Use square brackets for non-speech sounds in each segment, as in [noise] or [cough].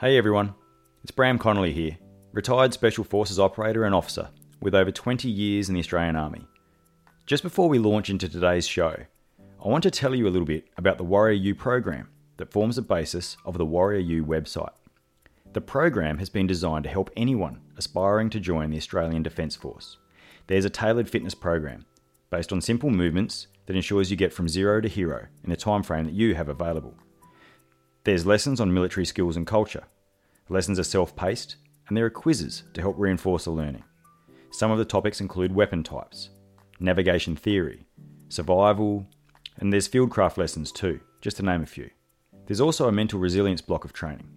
Hey everyone, it's Bram Connolly here, retired Special Forces operator and officer with over 20 years in the Australian Army. Just before we launch into today's show, I want to tell you a little bit about the Warrior U program that forms the basis of the Warrior U website. The program has been designed to help anyone aspiring to join the Australian Defence Force. There's a tailored fitness program based on simple movements that ensures you get from zero to hero in the time frame that you have available. There's lessons on military skills and culture. Lessons are self-paced and there are quizzes to help reinforce the learning. Some of the topics include weapon types, navigation theory, survival, and there's fieldcraft lessons too, just to name a few. There's also a mental resilience block of training.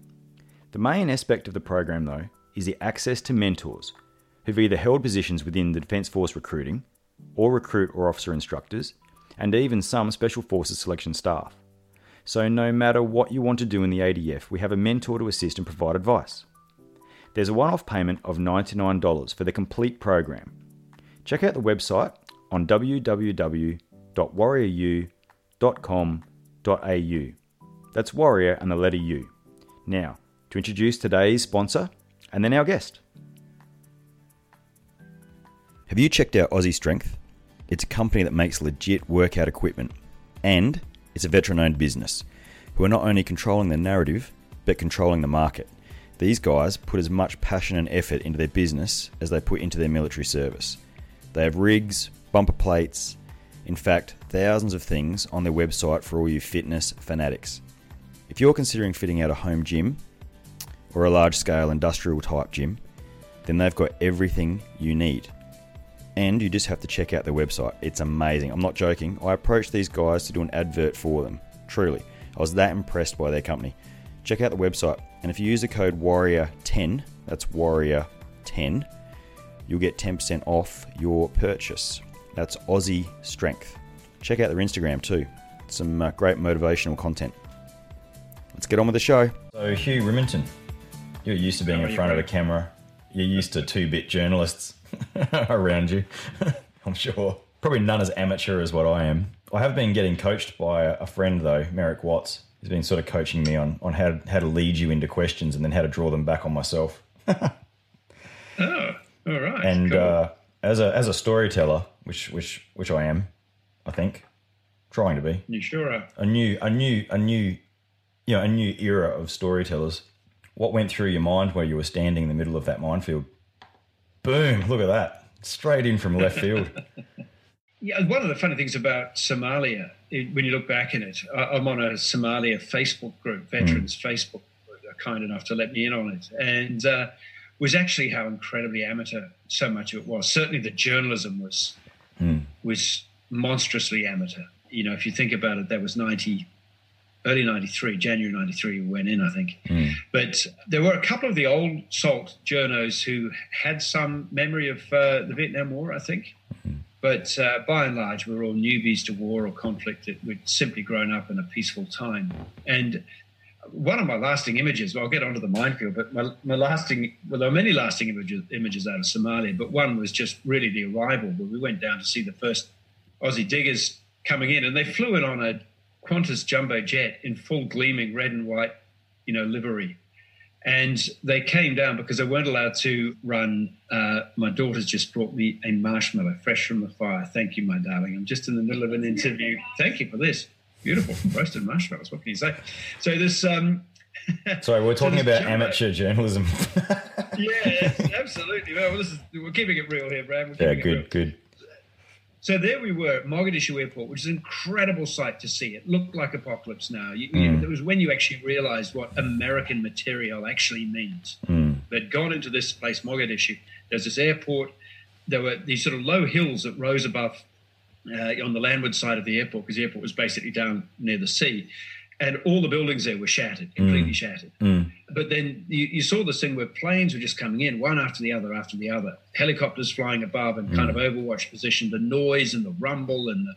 The main aspect of the program, though, is the access to mentors who've either held positions within the Defence Force recruiting, or recruit or officer instructors, and even some Special Forces selection staff. So, no matter what you want to do in the ADF, we have a mentor to assist and provide advice. There's a one off payment of $99 for the complete program. Check out the website on www.warrioru.com.au. That's warrior and the letter U. Now, to introduce today's sponsor and then our guest. Have you checked out Aussie Strength? It's a company that makes legit workout equipment, and it's a veteran owned business who are not only controlling the narrative, but controlling the market. These guys put as much passion and effort into their business as they put into their military service. They have rigs, bumper plates, in fact, thousands of things on their website for all you fitness fanatics. If you're considering fitting out a home gym or a large scale industrial type gym, then they've got everything you need and you just have to check out their website. It's amazing. I'm not joking. I approached these guys to do an advert for them. Truly. I was that impressed by their company. Check out the website, and if you use the code WARRIOR10, that's WARRIOR10, you'll get 10% off your purchase. That's Aussie Strength. Check out their Instagram too. Some uh, great motivational content. Let's get on with the show. So, Hugh Riminton, you're used to being in front of a camera. You're used to two bit journalists [laughs] around you. [laughs] I'm sure. Probably none as amateur as what I am. I have been getting coached by a friend though, Merrick Watts. He's been sort of coaching me on, on how, to, how to lead you into questions and then how to draw them back on myself. [laughs] oh, all right. And cool. uh, as a as a storyteller, which which which I am, I think, trying to be. You sure are. A new a new a new you know, a new era of storytellers. What went through your mind where you were standing in the middle of that minefield? Boom! Look at that, straight in from left field. [laughs] yeah, one of the funny things about Somalia, when you look back in it, I'm on a Somalia Facebook group, veterans mm. Facebook group. They're kind enough to let me in on it, and uh, was actually how incredibly amateur so much of it was. Certainly, the journalism was mm. was monstrously amateur. You know, if you think about it, that was ninety early 93, January 93, we went in, I think. Mm. But there were a couple of the old SALT journos who had some memory of uh, the Vietnam War, I think. Mm. But uh, by and large, we were all newbies to war or conflict that we'd simply grown up in a peaceful time. And one of my lasting images, well, I'll get onto the minefield, but my, my lasting, well, there were many lasting images, images out of Somalia, but one was just really the arrival where we went down to see the first Aussie diggers coming in, and they flew in on a Qantas jumbo jet in full gleaming red and white, you know, livery. And they came down because they weren't allowed to run. Uh, my daughter's just brought me a marshmallow fresh from the fire. Thank you, my darling. I'm just in the middle of an interview. Thank you for this. Beautiful roasted marshmallows. What can you say? So this. Um, [laughs] Sorry, we're talking so about jumbo. amateur journalism. [laughs] yeah, absolutely. Well, this is, we're keeping it real here, Bram. yeah, good, good. So there we were at Mogadishu Airport, which is an incredible sight to see. It looked like apocalypse now. You, mm. you it was when you actually realized what American material actually means. Mm. They'd gone into this place, Mogadishu. There's this airport. There were these sort of low hills that rose above uh, on the landward side of the airport because the airport was basically down near the sea. And all the buildings there were shattered, completely mm. shattered. Mm. But then you, you saw this thing where planes were just coming in, one after the other, after the other. Helicopters flying above and kind of mm. overwatch position. The noise and the rumble and the,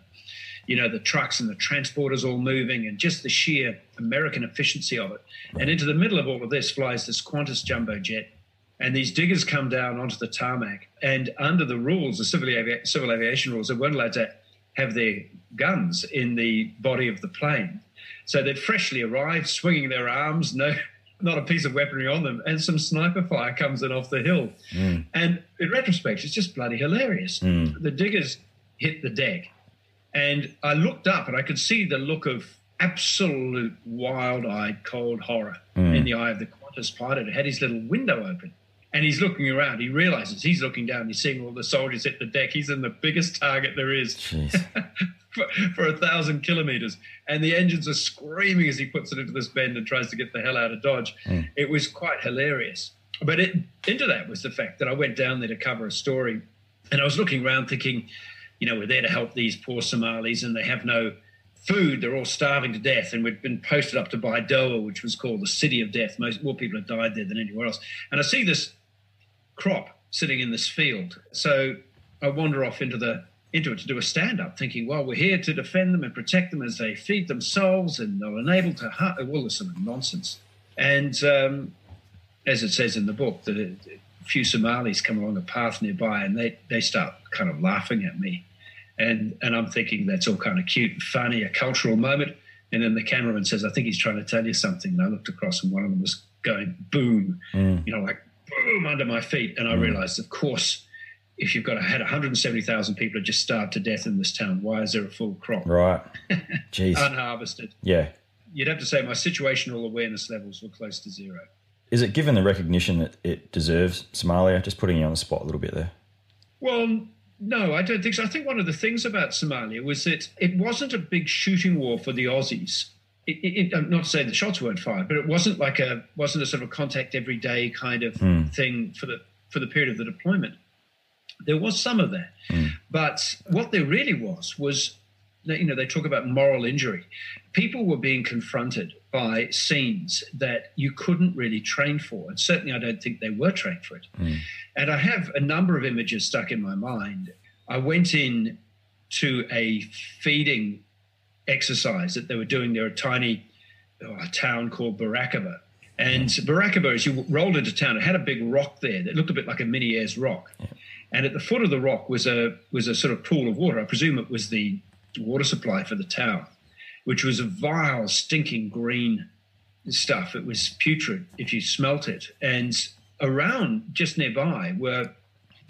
you know, the trucks and the transporters all moving, and just the sheer American efficiency of it. And into the middle of all of this flies this Qantas jumbo jet. And these diggers come down onto the tarmac, and under the rules, the civil, avi- civil aviation rules, they weren't allowed to have their guns in the body of the plane. So they'd freshly arrived, swinging their arms, no, not a piece of weaponry on them, and some sniper fire comes in off the hill. Hmm. And in retrospect, it's just bloody hilarious. Hmm. The diggers hit the deck, and I looked up and I could see the look of absolute wild-eyed, cold horror hmm. in the eye of the Qantas pilot. It had his little window open. And he's looking around. He realizes he's looking down. He's seeing all the soldiers hit the deck. He's in the biggest target there is [laughs] for, for a thousand kilometers. And the engines are screaming as he puts it into this bend and tries to get the hell out of Dodge. Hmm. It was quite hilarious. But it, into that was the fact that I went down there to cover a story and I was looking around thinking, you know, we're there to help these poor Somalis and they have no food. They're all starving to death. And we've been posted up to Baidoa, which was called the city of death. Most more people have died there than anywhere else. And I see this crop sitting in this field. So I wander off into the into it to do a stand up, thinking, well, we're here to defend them and protect them as they feed themselves and they're unable to hunt. All this sort of nonsense. And um, as it says in the book, the, a few Somalis come along a path nearby and they, they start kind of laughing at me. And, and I'm thinking that's all kind of cute and funny, a cultural moment. And then the cameraman says, I think he's trying to tell you something. And I looked across and one of them was going boom, you know, like boom under my feet. And I mm. realized, of course, if you've got had 170,000 people just starved to death in this town, why is there a full crop Right. [laughs] Jeez. unharvested? Yeah. You'd have to say my situational awareness levels were close to zero. Is it given the recognition that it deserves, Somalia? Just putting you on the spot a little bit there. Well, no, I don't think so. I think one of the things about Somalia was that it wasn't a big shooting war for the Aussies. It, it, not saying the shots weren't fired, but it wasn't like a wasn't a sort of contact every day kind of hmm. thing for the for the period of the deployment. There was some of that, hmm. but what there really was was, you know, they talk about moral injury. People were being confronted by scenes that you couldn't really train for, and certainly I don't think they were trained for it. Hmm. And I have a number of images stuck in my mind. I went in to a feeding exercise that they were doing. There a tiny oh, a town called Barakaba. And Barakaba, as you rolled into town, it had a big rock there that looked a bit like a mini Ayers rock. And at the foot of the rock was a was a sort of pool of water. I presume it was the water supply for the town, which was a vile, stinking green stuff. It was putrid if you smelt it. And around, just nearby, were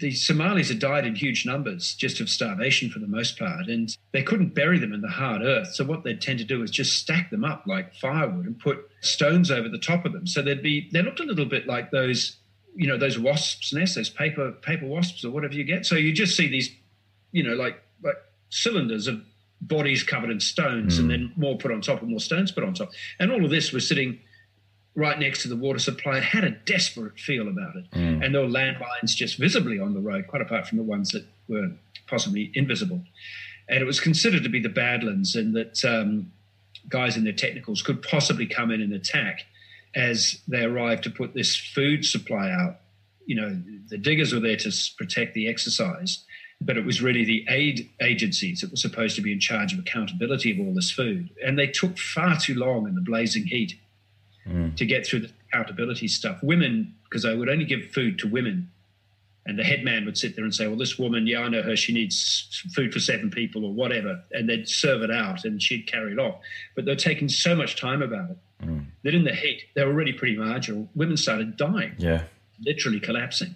the Somalis had died in huge numbers just of starvation for the most part, and they couldn't bury them in the hard earth. So what they'd tend to do is just stack them up like firewood and put stones over the top of them. So they'd be they looked a little bit like those, you know, those wasps' nests, those paper paper wasps or whatever you get. So you just see these, you know, like like cylinders of bodies covered in stones, and hmm. then more put on top and more stones put on top. And all of this was sitting right next to the water supply. Had a desperate feel about it. And there were landmines just visibly on the road, quite apart from the ones that were possibly invisible. And it was considered to be the Badlands, and that um, guys in their technicals could possibly come in and attack as they arrived to put this food supply out. You know, the diggers were there to protect the exercise, but it was really the aid agencies that were supposed to be in charge of accountability of all this food. And they took far too long in the blazing heat Mm. to get through the accountability stuff. Women, because I would only give food to women, and the headman would sit there and say, "Well, this woman, yeah, I know her. She needs food for seven people or whatever," and they'd serve it out, and she'd carry it off. But they're taking so much time about it mm. that in the heat, they were already pretty marginal. Women started dying Yeah. literally collapsing.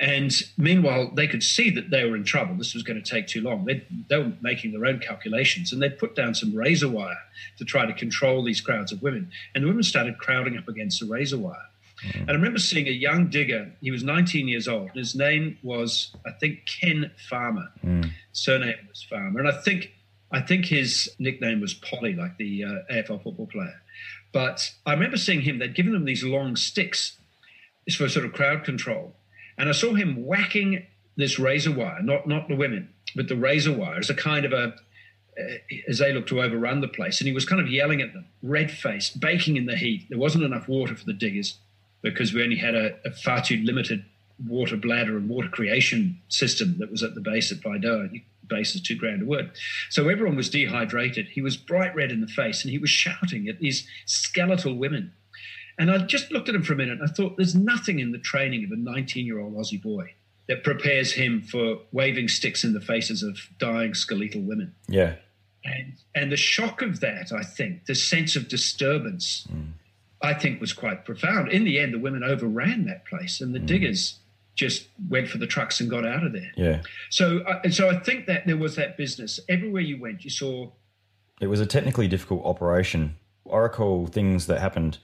And meanwhile, they could see that they were in trouble. This was going to take too long. They, they were making their own calculations and they put down some razor wire to try to control these crowds of women. And the women started crowding up against the razor wire. And I remember seeing a young digger. He was 19 years old. His name was, I think, Ken Farmer. Surname was Farmer. And I think, I think his nickname was Polly, like the uh, AFL football player. But I remember seeing him. They'd given him these long sticks is for sort of crowd control. And I saw him whacking this razor wire, not not the women, but the razor wire as a kind of a uh, as they looked to overrun the place, and he was kind of yelling at them, red faced, baking in the heat. There wasn't enough water for the diggers because we only had a, a far too limited water bladder and water creation system that was at the base at Baidoa. Base is two grand a word. So everyone was dehydrated. He was bright red in the face and he was shouting at these skeletal women. And I just looked at him for a minute and I thought, there's nothing in the training of a 19 year old Aussie boy that prepares him for waving sticks in the faces of dying skeletal women. Yeah. And, and the shock of that, I think, the sense of disturbance, mm. I think was quite profound. In the end, the women overran that place and the mm. diggers just went for the trucks and got out of there. Yeah. So, uh, so I think that there was that business everywhere you went. You saw. It was a technically difficult operation. I recall things that happened.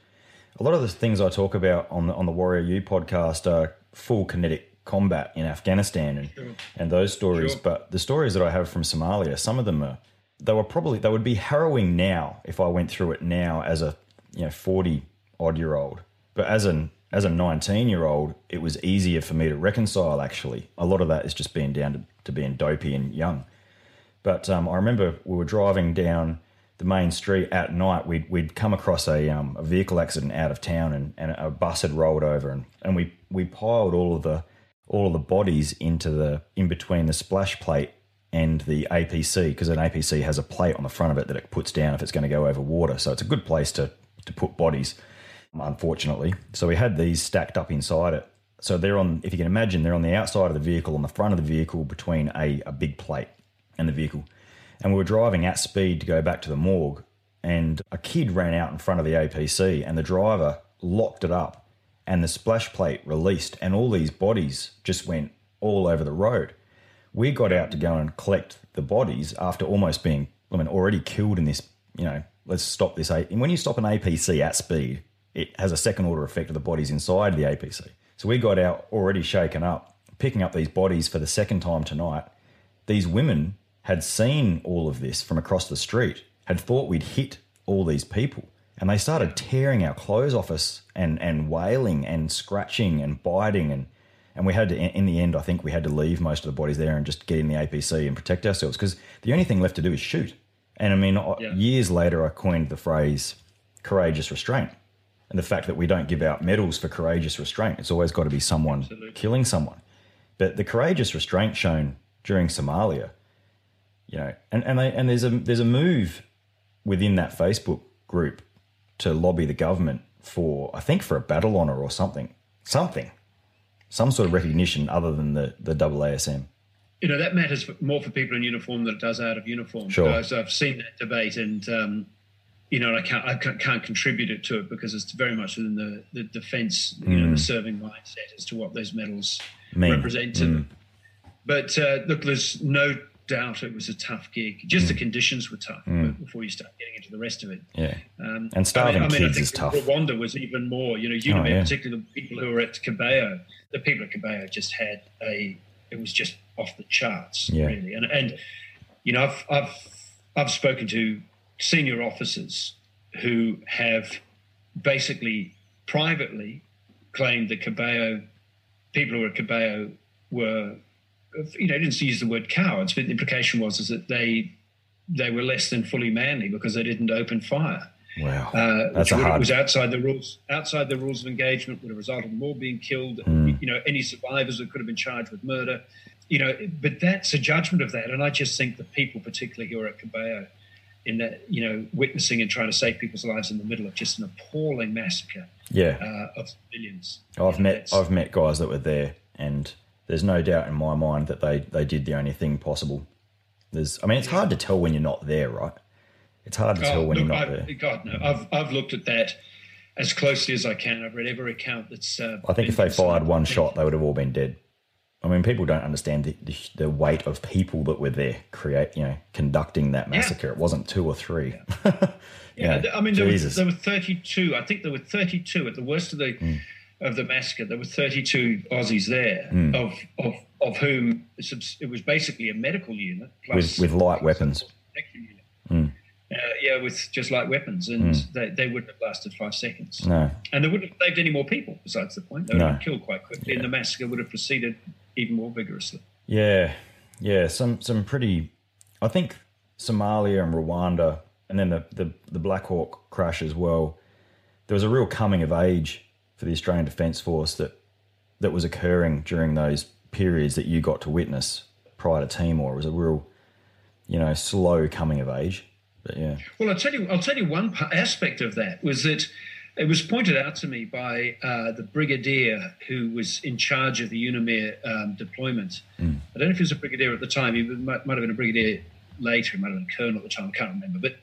A lot of the things I talk about on the on the Warrior U podcast are full kinetic combat in Afghanistan and sure. and those stories. Sure. But the stories that I have from Somalia, some of them are they were probably they would be harrowing now if I went through it now as a you know forty odd year old. But as an as a 19 year old, it was easier for me to reconcile, actually. A lot of that is just being down to, to being dopey and young. But um, I remember we were driving down the main street at night. We'd, we'd come across a, um, a vehicle accident out of town and, and a bus had rolled over and, and we, we piled all of the all of the bodies into the in between the splash plate and the APC because an APC has a plate on the front of it that it puts down if it's going to go over water. So it's a good place to, to put bodies unfortunately. So we had these stacked up inside it. So they're on, if you can imagine, they're on the outside of the vehicle, on the front of the vehicle, between a, a big plate and the vehicle. And we were driving at speed to go back to the morgue, and a kid ran out in front of the APC, and the driver locked it up, and the splash plate released, and all these bodies just went all over the road. We got out to go and collect the bodies after almost being, I mean, already killed in this, you know, let's stop this. And when you stop an APC at speed, it has a second order effect of the bodies inside the APC. So we got out already shaken up, picking up these bodies for the second time tonight. These women had seen all of this from across the street, had thought we'd hit all these people. And they started tearing our clothes off us and, and wailing and scratching and biting. And, and we had to, in the end, I think we had to leave most of the bodies there and just get in the APC and protect ourselves because the only thing left to do is shoot. And I mean, yeah. years later, I coined the phrase courageous restraint and the fact that we don't give out medals for courageous restraint. It's always got to be someone Absolutely. killing someone. But the courageous restraint shown during Somalia, you know, and, and they, and there's a there's a move within that Facebook group to lobby the government for I think for a battle honor or something, something, some sort of recognition other than the the AASM. You know that matters more for people in uniform than it does out of uniform. Sure. So I've seen that debate, and um, you know, I can't, I can't contribute it to it because it's very much within the, the defence, you mm. know, the serving mindset as to what those medals Mean. represent to mm. them. But uh, look, there's no doubt it was a tough gig. Just mm. the conditions were tough mm. before you start getting into the rest of it. Yeah. Um, and starving I mean, I mean, kids is tough. Rwanda was even more. You know, you oh, yeah. particularly the people who were at Kibeho, the people at Kibeho just had a. It was just off the charts, yeah. really. And and you know, I've I've I've spoken to senior officers who have basically privately claimed that Kibeho, people who were at Kibeho were, you know, didn't use the word cowards, but the implication was is that they they were less than fully manly because they didn't open fire. Wow, uh, that's which a hard... was outside the rules. Outside the rules of engagement would have resulted in more being killed. Mm. You know, any survivors that could have been charged with murder. You know, but that's a judgment of that, and I just think the people, particularly who are at Kibeho, in that you know witnessing and trying to save people's lives in the middle of just an appalling massacre yeah. uh, of civilians. I've met I've met guys that were there, and there's no doubt in my mind that they they did the only thing possible. There's I mean it's hard to tell when you're not there, right? It's hard to oh, tell when look, you're not I've, there. God no, I've I've looked at that as closely as I can. I've read every account that's. Uh, I think if they fired one shot, they would have all been dead. I mean, people don't understand the, the, the, weight of people that were there, create, you know, conducting that massacre. Yeah. It wasn't two or three. Yeah, [laughs] yeah I mean, there, was, there were 32. I think there were 32 at the worst of the mm. Of the massacre. There were 32 Aussies there, mm. of, of of whom it was basically a medical unit with, with light weapons. Mm. Uh, yeah, with just light weapons, and mm. they, they wouldn't have lasted five seconds. No, and they wouldn't have saved any more people. Besides the point, they would no. have killed quite quickly, yeah. and the massacre would have proceeded even more vigorously. Yeah, yeah, some some pretty. I think Somalia and Rwanda, and then the, the, the Black Hawk crash as well, there was a real coming of age for the Australian Defence Force that that was occurring during those periods that you got to witness prior to Timor. It was a real, you know, slow coming of age. But yeah. Well, I'll tell you. I'll tell you one aspect of that was that it was pointed out to me by uh, the brigadier who was in charge of the UNAMIR um, deployment. Mm. I don't know if he was a brigadier at the time. He might, might have been a brigadier later. He might have been a colonel at the time. I can't remember. But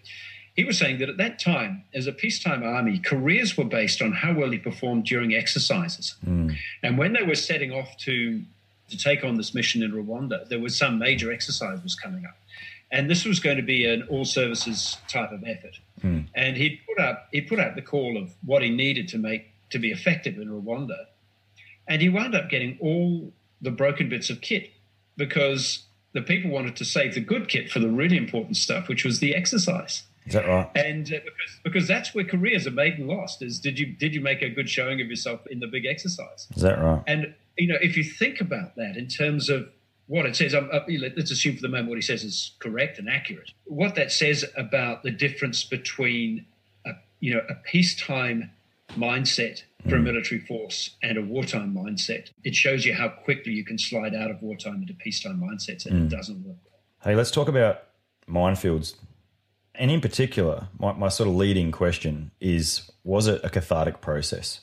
he was saying that at that time, as a peacetime army, careers were based on how well you performed during exercises. Mm. And when they were setting off to to take on this mission in Rwanda, there was some major exercise was coming up, and this was going to be an all services type of effort. Mm. And he put up he put out the call of what he needed to make to be effective in Rwanda, and he wound up getting all the broken bits of kit because the people wanted to save the good kit for the really important stuff, which was the exercise. Is that right? And uh, because, because that's where careers are made and lost. Is did you did you make a good showing of yourself in the big exercise? Is that right? And you know, if you think about that in terms of what it says, I'm, uh, let's assume for the moment what he says is correct and accurate. What that says about the difference between a you know a peacetime mindset for a mm. military force and a wartime mindset, it shows you how quickly you can slide out of wartime into peacetime mindsets, and mm. it doesn't work. Hey, let's talk about minefields and in particular, my, my sort of leading question is was it a cathartic process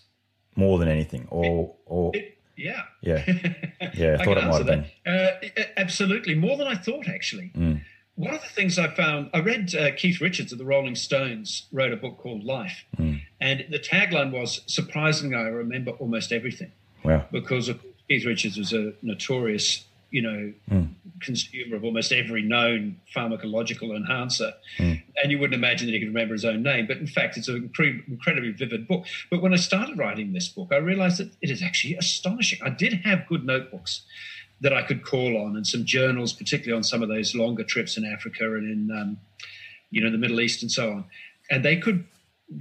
more than anything? Or, or it, yeah. Yeah. [laughs] Yeah, I, I thought it might have been. Uh, absolutely. More than I thought, actually. Mm. One of the things I found, I read uh, Keith Richards of the Rolling Stones wrote a book called Life. Mm. And the tagline was surprisingly, I remember almost everything. Wow. Because Keith Richards was a notorious you know, mm. consumer of almost every known pharmacological enhancer. Mm. And you wouldn't imagine that he could remember his own name. But in fact, it's an incre- incredibly vivid book. But when I started writing this book, I realized that it is actually astonishing. I did have good notebooks that I could call on and some journals, particularly on some of those longer trips in Africa and in, um, you know, the Middle East and so on. And they could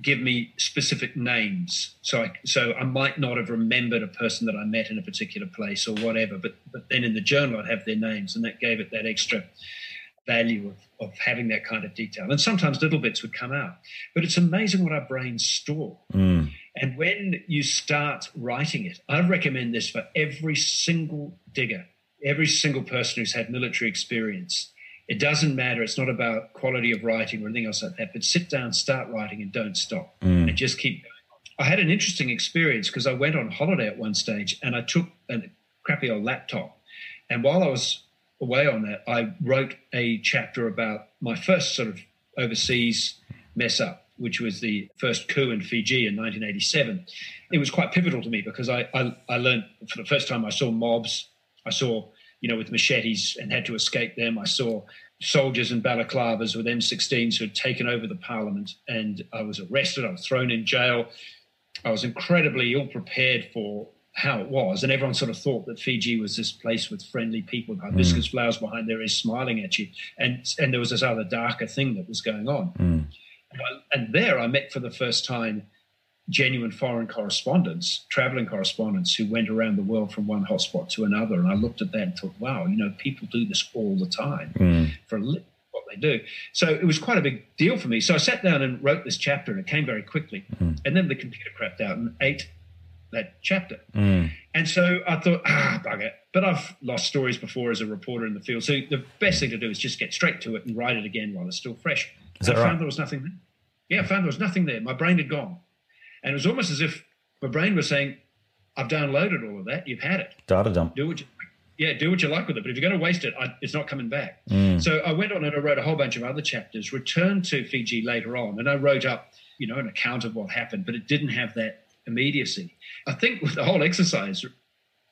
give me specific names. So I, so I might not have remembered a person that I met in a particular place or whatever, but, but then in the journal I'd have their names and that gave it that extra value of, of having that kind of detail. And sometimes little bits would come out. But it's amazing what our brains store. Mm. And when you start writing it, I recommend this for every single digger, every single person who's had military experience it doesn't matter. It's not about quality of writing or anything else like that. But sit down, start writing, and don't stop, mm. and just keep going. I had an interesting experience because I went on holiday at one stage, and I took a crappy old laptop, and while I was away on that, I wrote a chapter about my first sort of overseas mess up, which was the first coup in Fiji in 1987. It was quite pivotal to me because I, I, I learned for the first time I saw mobs, I saw you know, with machetes and had to escape them. I saw soldiers in balaclavas with M16s who had taken over the parliament, and I was arrested. I was thrown in jail. I was incredibly ill prepared for how it was, and everyone sort of thought that Fiji was this place with friendly people, with hibiscus mm. flowers behind there is smiling at you, and and there was this other darker thing that was going on. Mm. And there, I met for the first time genuine foreign correspondents, traveling correspondents who went around the world from one hotspot to another. And I looked at that and thought, wow, you know, people do this all the time mm. for a living, what they do. So it was quite a big deal for me. So I sat down and wrote this chapter and it came very quickly. Mm. And then the computer crapped out and ate that chapter. Mm. And so I thought, ah, bugger. But I've lost stories before as a reporter in the field. So the best thing to do is just get straight to it and write it again while it's still fresh. Is I right? found there was nothing there. Yeah, I found there was nothing there. My brain had gone. And it was almost as if my brain was saying, I've downloaded all of that. You've had it. Data dump. Do what you, yeah, do what you like with it. But if you're going to waste it, I, it's not coming back. Mm. So I went on and I wrote a whole bunch of other chapters, returned to Fiji later on, and I wrote up, you know, an account of what happened, but it didn't have that immediacy. I think with the whole exercise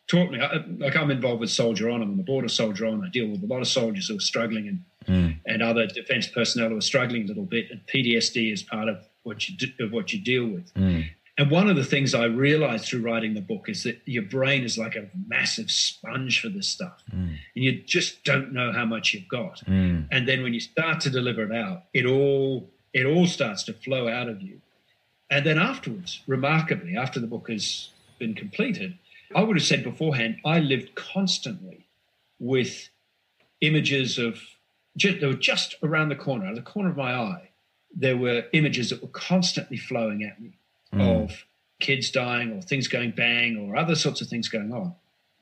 taught me, like I'm involved with Soldier On, I'm on the board of Soldier On. I deal with a lot of soldiers who are struggling and, mm. and other defense personnel who are struggling a little bit. And PTSD is part of what you do, of what you deal with. Mm. And one of the things I realized through writing the book is that your brain is like a massive sponge for this stuff. Mm. And you just don't know how much you've got. Mm. And then when you start to deliver it out, it all it all starts to flow out of you. And then afterwards, remarkably, after the book has been completed, I would have said beforehand, I lived constantly with images of just, they were just around the corner, out of the corner of my eye, there were images that were constantly flowing at me mm. of kids dying or things going bang or other sorts of things going on.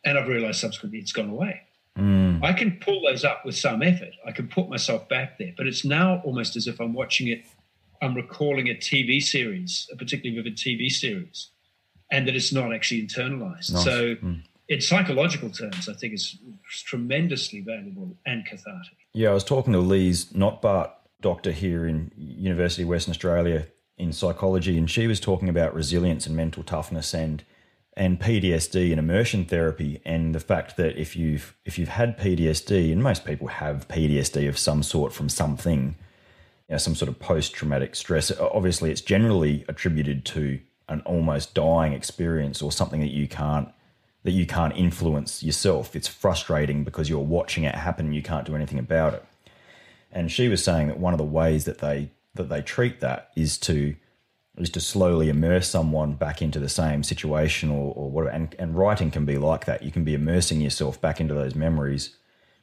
And I've realized subsequently it's gone away. Mm. I can pull those up with some effort. I can put myself back there, but it's now almost as if I'm watching it, I'm recalling a TV series, a particularly vivid TV series, and that it's not actually internalized. Nice. So, mm. in psychological terms, I think it's tremendously valuable and cathartic. Yeah, I was talking to Lise Notbart, doctor here in University of Western Australia in psychology, and she was talking about resilience and mental toughness and and PTSD and immersion therapy, and the fact that if you've if you've had PTSD, and most people have PTSD of some sort from something, you know, some sort of post traumatic stress. Obviously, it's generally attributed to an almost dying experience or something that you can't that you can't influence yourself. It's frustrating because you're watching it happen and you can't do anything about it. And she was saying that one of the ways that they that they treat that is to is to slowly immerse someone back into the same situation or, or whatever. And, and writing can be like that. You can be immersing yourself back into those memories,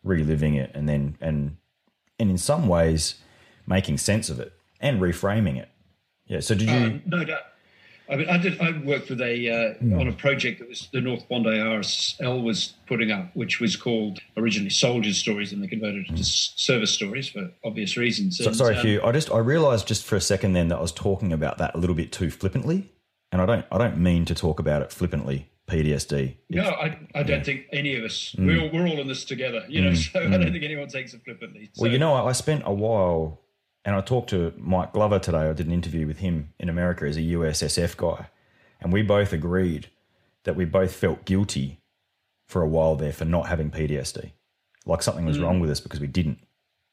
reliving it, and then and and in some ways making sense of it and reframing it. Yeah. So did you? Uh, no doubt. I mean, I did. I worked with a uh, mm. on a project that was the North Bondi RSL was putting up, which was called originally Soldiers Stories, and they converted it mm. to Service Stories for obvious reasons. So, sorry, um, Hugh. I just I realised just for a second then that I was talking about that a little bit too flippantly, and I don't I don't mean to talk about it flippantly. PTSD. no, I, I don't yeah. think any of us. Mm. We're all, we're all in this together, you know. Mm. [laughs] So I don't think anyone takes it flippantly. So. Well, you know, I, I spent a while and I talked to Mike Glover today. I did an interview with him in America as a USSF guy. And we both agreed that we both felt guilty for a while there for not having PTSD. Like something was mm. wrong with us because we didn't.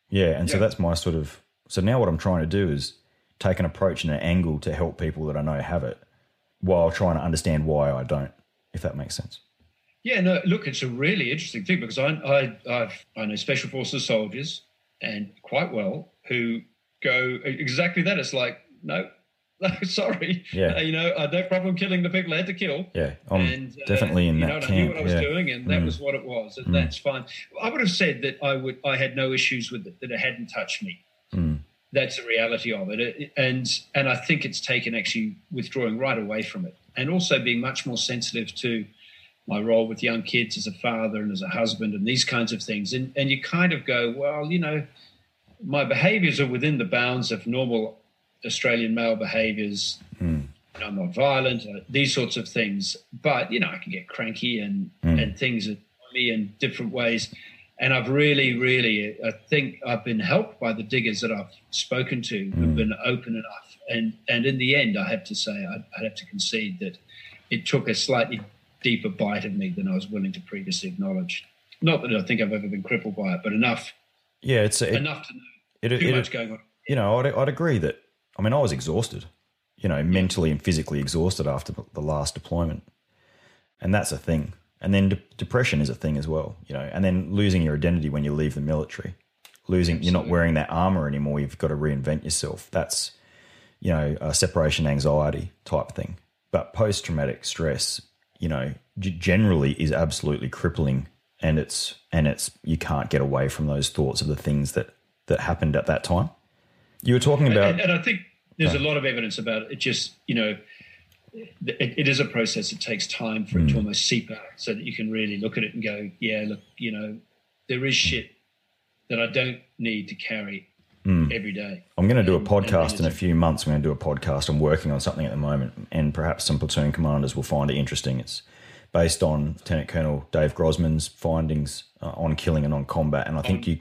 Yeah. And yeah. so that's my sort of. So now what I'm trying to do is take an approach and an angle to help people that I know have it while trying to understand why I don't, if that makes sense. Yeah, no, look, it's a really interesting thing because I, I, I've, I know special forces soldiers and quite well who go exactly that. It's like, no, [laughs] no, sorry. Yeah. Uh, you know, I no problem killing the people I had to kill. Yeah, I'm and, uh, definitely in that know, camp. I knew what I was yeah. doing, and that mm. was what it was, and mm. that's fine. I would have said that I would. I had no issues with it. That it hadn't touched me. Mm. That's the reality of it. it, and and I think it's taken actually withdrawing right away from it, and also being much more sensitive to my role with young kids as a father and as a husband and these kinds of things. And and you kind of go, well, you know my behaviors are within the bounds of normal Australian male behaviors. Mm. I'm not violent, uh, these sorts of things. But, you know, I can get cranky and, mm. and things annoy me in different ways. And I've really, really, I think I've been helped by the diggers that I've spoken to mm. who've been open enough. And, and in the end, I have to say, I'd, I'd have to concede that it took a slightly deeper bite of me than I was willing to previously acknowledge. Not that I think I've ever been crippled by it, but enough yeah, it's it, enough to know it, too it, much going on. You know, I'd, I'd agree that. I mean, I was exhausted. You know, mentally and physically exhausted after the last deployment, and that's a thing. And then de- depression is a thing as well. You know, and then losing your identity when you leave the military, losing Absolutely. you're not wearing that armor anymore. You've got to reinvent yourself. That's you know a separation anxiety type thing. But post traumatic stress, you know, g- generally is absolutely crippling and it's and it's you can't get away from those thoughts of the things that that happened at that time. You were talking about, and, and I think there's a lot of evidence about it. it just you know, it, it is a process. It takes time for mm. it to mm. almost seep out, so that you can really look at it and go, yeah, look, you know, there is shit that I don't need to carry mm. every day. I'm going to do a podcast in a few months. I'm going to do a podcast. I'm working on something at the moment, and perhaps some platoon commanders will find it interesting. It's based on Lieutenant Colonel Dave Grossman's findings uh, on killing and on combat. And I think you,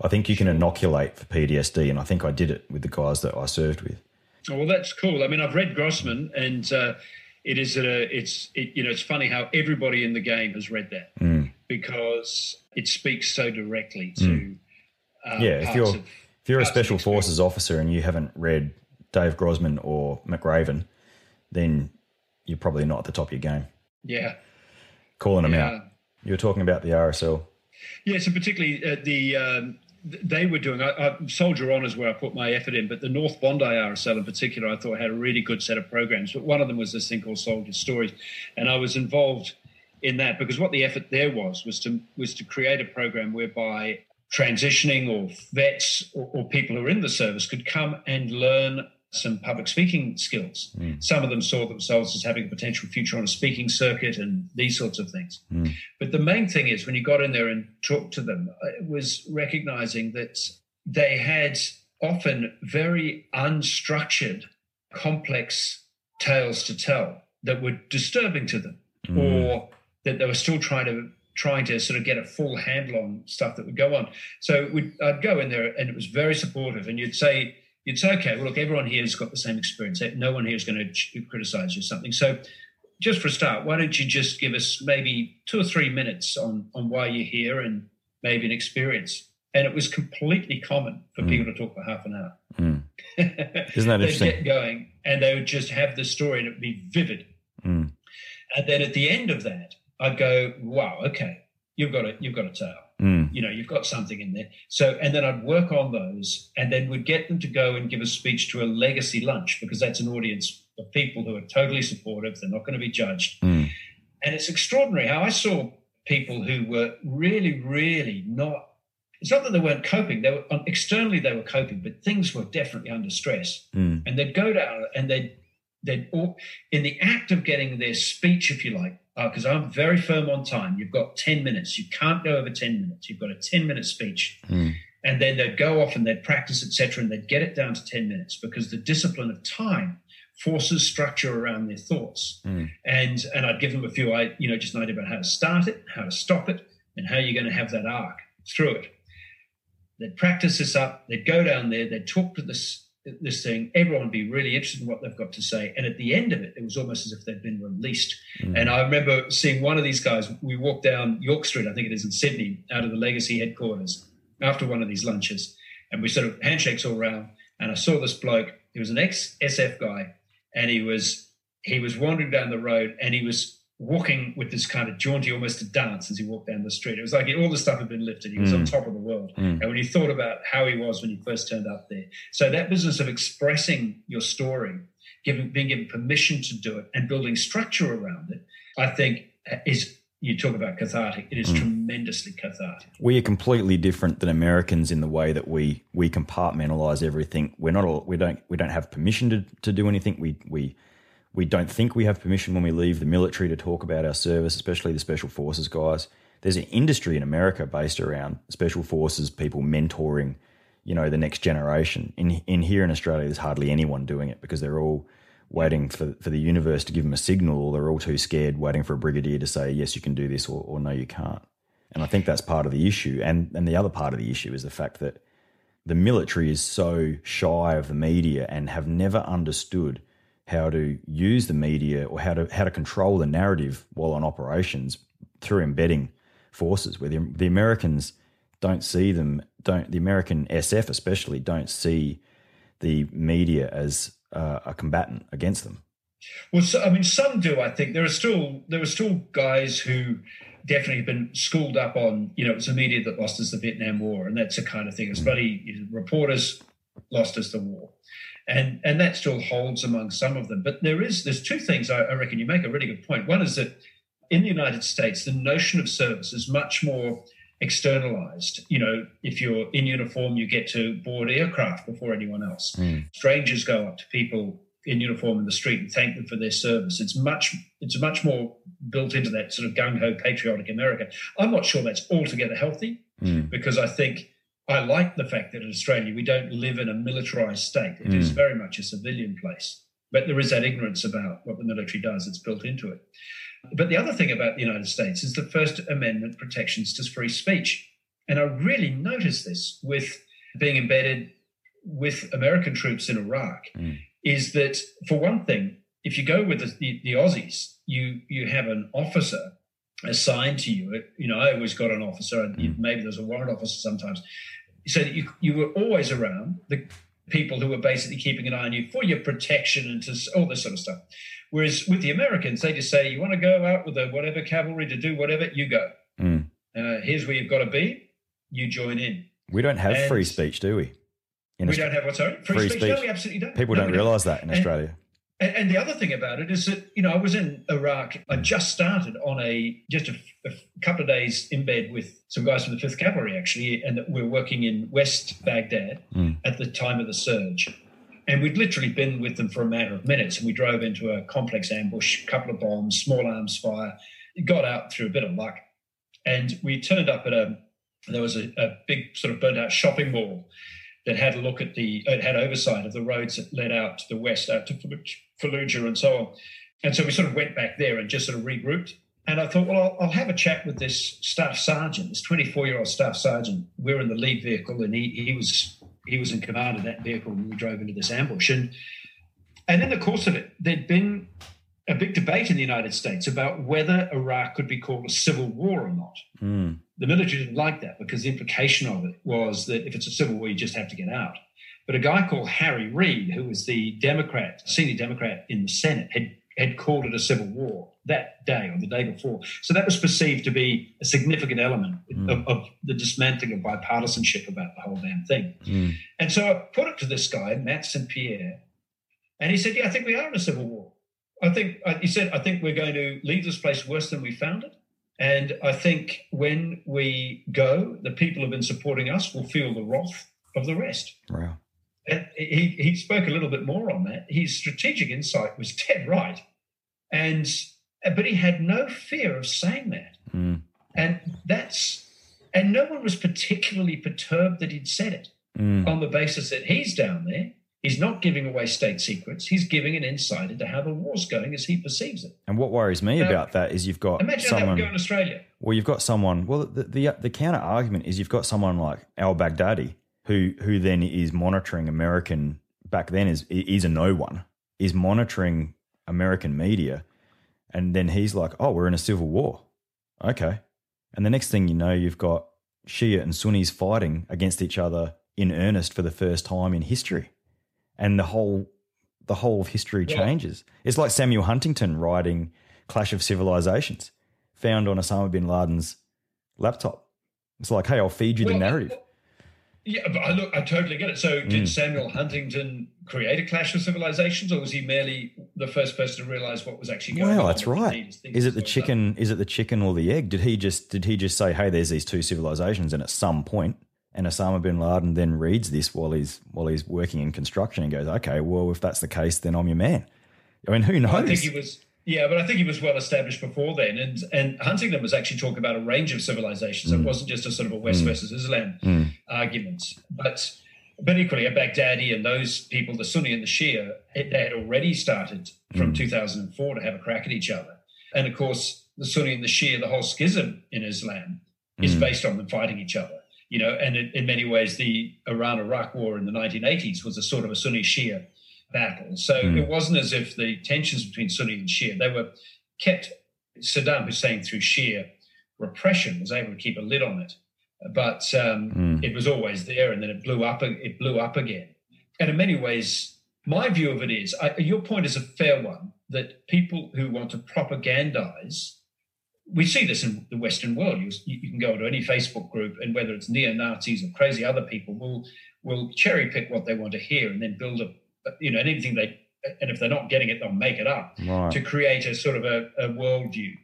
I think you can inoculate for PTSD, and I think I did it with the guys that I served with. Oh, well, that's cool. I mean, I've read Grossman, and uh, it is a, it's it, you know it's funny how everybody in the game has read that mm. because it speaks so directly to mm. uh, yeah. If you're of, if you're a special forces officer and you haven't read Dave Grossman or McRaven, then you're probably not at the top of your game. Yeah, calling them yeah. out. You were talking about the RSL. Yeah, so particularly uh, the um, they were doing. I, I, Soldier On is where I put my effort in, but the North Bondi RSL in particular, I thought had a really good set of programs. But one of them was this thing called Soldier Stories, and I was involved in that because what the effort there was was to was to create a program whereby transitioning or vets or, or, people who are in the service could come and learn some public speaking skills. Mm. Some of them saw themselves as having a potential future on a speaking circuit and these sorts of things. Mm. But the main thing is when you got in there and talked to them, it was recognizing that they had often very unstructured, complex tales to tell that were disturbing to them, mm. or that they were still trying to trying to sort of get a full handle on stuff that would go on. So I'd go in there, and it was very supportive. And you'd say, you'd say, okay, well, look, everyone here has got the same experience. No one here is going to criticize you or something. So just for a start, why don't you just give us maybe two or three minutes on on why you're here and maybe an experience? And it was completely common for mm. people to talk for half an hour. Mm. [laughs] Isn't that interesting? They'd get going, and they would just have the story, and it would be vivid. Mm. And then at the end of that, I'd go, wow, okay, you've got a you've got a tale. Mm. You know, you've got something in there. So, and then I'd work on those, and then would get them to go and give a speech to a legacy lunch because that's an audience of people who are totally supportive. They're not going to be judged, mm. and it's extraordinary how I saw people who were really, really not. It's not that they weren't coping; they were externally they were coping, but things were definitely under stress. Mm. And they'd go down and they'd they'd all, in the act of getting their speech, if you like, because uh, I'm very firm on time. You've got 10 minutes. You can't go over 10 minutes. You've got a 10 minute speech. Mm. And then they'd go off and they'd practice, etc., and they'd get it down to 10 minutes because the discipline of time forces structure around their thoughts. Mm. And and I'd give them a few, I you know, just an idea about how to start it, how to stop it, and how you're going to have that arc through it. They'd practice this up. They'd go down there. They'd talk to this this thing, everyone would be really interested in what they've got to say. And at the end of it, it was almost as if they'd been released. Mm. And I remember seeing one of these guys, we walked down York Street, I think it is in Sydney, out of the Legacy headquarters after one of these lunches. And we sort of handshakes all around. And I saw this bloke, he was an ex SF guy, and he was he was wandering down the road and he was walking with this kind of jaunty, almost a dance as he walked down the street. It was like all the stuff had been lifted. He was mm. on top of the world. Mm. And when you thought about how he was when he first turned up there, so that business of expressing your story, giving, being given permission to do it, and building structure around it, I think is. You talk about cathartic. It is mm. tremendously cathartic. We are completely different than Americans in the way that we we compartmentalize everything. We're not all, we don't we don't have permission to, to do anything. We we we don't think we have permission when we leave the military to talk about our service, especially the special forces guys. There's an industry in America based around special forces people mentoring, you know, the next generation. In in here in Australia, there's hardly anyone doing it because they're all waiting for for the universe to give them a signal, or they're all too scared, waiting for a brigadier to say yes, you can do this, or, or no, you can't. And I think that's part of the issue. And and the other part of the issue is the fact that the military is so shy of the media and have never understood how to use the media or how to how to control the narrative while on operations through embedding forces where the, the Americans don't see them don't the American SF especially don't see the media as uh, a combatant against them. Well, so, I mean, some do. I think there are still there are still guys who definitely have been schooled up on. You know, it's the media that lost us the Vietnam War, and that's the kind of thing. It's mm. bloody reporters lost us the war and and that still holds among some of them. But there is there's two things I, I reckon you make a really good point. One is that in the United States, the notion of service is much more externalized. You know, if you're in uniform, you get to board aircraft before anyone else. Mm. Strangers go up to people in uniform in the street and thank them for their service. It's much it's much more built into that sort of gung ho patriotic America. I'm not sure that's altogether healthy mm. because I think I like the fact that in Australia we don't live in a militarized state. It mm. is very much a civilian place. But there is that ignorance about what the military does, it's built into it. But the other thing about the United States is the First Amendment protections to free speech. And I really noticed this with being embedded with American troops in Iraq, mm. is that for one thing, if you go with the, the, the Aussies, you you have an officer assigned to you. You know, I always got an officer, and mm. maybe there's a warrant officer sometimes, so that you you were always around the people who were basically keeping an eye on you for your protection and to all this sort of stuff. Whereas with the Americans, they just say, you want to go out with the whatever cavalry to do whatever, you go. Mm. Uh, here's where you've got to be. You join in. We don't have and free speech, do we? In we Australia? don't have what? Sorry, free, free speech? speech? No, we absolutely don't. People no, don't realise that in and, Australia. And, and, the other thing about it is that you know I was in Iraq. I just started on a just a, a, couple of days in bed with some guys from the Fifth Cavalry actually, and we we're working in West Baghdad mm. at the time of the surge. And we'd literally been with them for a matter of minutes, and we drove into a complex ambush, a couple of bombs, small arms fire. Got out through a bit of luck, and we turned up at a. There was a, a big sort of burnt out shopping mall that had a look at the it had oversight of the roads that led out to the west, out to Fallujah and so on. And so we sort of went back there and just sort of regrouped. And I thought, well, I'll, I'll have a chat with this staff sergeant, this 24 year old staff sergeant. We're in the lead vehicle, and he, he was he was in command of that vehicle when we drove into this ambush. And and in the course of it, there'd been a big debate in the United States about whether Iraq could be called a civil war or not. Mm. The military didn't like that because the implication of it was that if it's a civil war, you just have to get out. But a guy called Harry Reid, who was the Democrat, senior Democrat in the Senate, had, had called it a civil war that day or the day before. So that was perceived to be a significant element mm. of, of, the dismantling of bipartisanship about the whole damn thing. Mm. And so I put it to this guy, Matt St. Pierre, and he said, Yeah, I think we are in a civil war. I think, uh, he said, I think we're going to leave this place worse than we found it. And I think when we go, the people who've been supporting us will feel the wrath of the rest. Wow. And he, he spoke a little bit more on that. His strategic insight was [laughs] dead right. And but he had no fear of saying that. Mm. And that's and no one was particularly perturbed that he'd said it mm. on the basis that he's down there. He's not giving away state secrets. He's giving an insight into how the war's going as he perceives it. And what worries me now, about that is you've got imagine someone, that would go in Australia. Well, you've got someone. Well, the, the the counter argument is you've got someone like Al Baghdadi, who who then is monitoring American back then is is a no one is monitoring American media, and then he's like, "Oh, we're in a civil war." Okay, and the next thing you know, you've got Shia and Sunnis fighting against each other in earnest for the first time in history, and the whole the whole of history yeah. changes. It's like Samuel Huntington writing Clash of Civilizations, found on Osama bin Laden's laptop. It's like, hey, I'll feed you the narrative. Yeah, but I look, I totally get it. So, did mm. Samuel Huntington create a clash of civilizations, or was he merely the first person to realize what was actually going well, on? Well, that's right. Is it the chicken? Is it the chicken or the egg? Did he just did he just say, "Hey, there's these two civilizations," and at some point, and Osama bin Laden then reads this while he's while he's working in construction and goes, "Okay, well, if that's the case, then I'm your man." I mean, who knows? I think he was. Yeah, but I think he was well established before then, and and Huntington was actually talking about a range of civilizations. Mm. It wasn't just a sort of a West mm. versus Islam mm. argument, but but equally a Baghdadi and those people, the Sunni and the Shia, it, they had already started from mm. 2004 to have a crack at each other, and of course the Sunni and the Shia, the whole schism in Islam is mm. based on them fighting each other. You know, and in, in many ways, the Iran-Iraq war in the 1980s was a sort of a Sunni Shia battle. So mm. it wasn't as if the tensions between Sunni and Shia, they were kept, Saddam Hussein through Shia repression was able to keep a lid on it. But um, mm. it was always there and then it blew up, it blew up again. And in many ways, my view of it is, I, your point is a fair one, that people who want to propagandize we see this in the Western world. You, you, can go to any Facebook group, and whether it's neo Nazis or crazy other people, will will cherry pick what they want to hear and then build a you know, anything they, and if they're not getting it, they'll make it up right. to create a sort of a, a worldview.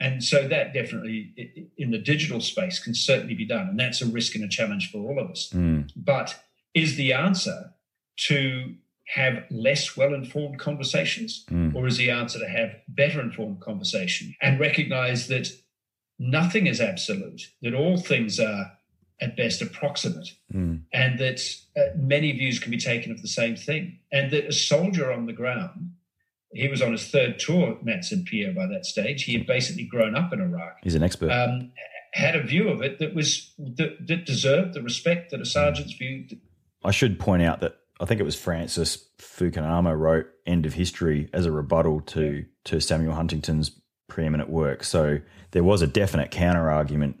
And so that definitely in the digital space can certainly be done. And that's a risk and a challenge for all of us. Mm. But is the answer to have less well informed conversations, mm. or is the answer to have better informed conversation and recognize that nothing is absolute, that all things are at best approximate, mm. and that uh, many views can be taken of the same thing. And that a soldier on the ground, he was on his third tour, Matt St. Pierre, by that stage. He had basically grown up in Iraq. He's an expert. Um, had a view of it that was that, that deserved the respect that a sergeant's view. I should point out that I think it was Francis Fukuyama wrote "End of History" as a rebuttal to to Samuel Huntington's preeminent work. So there was a definite counter argument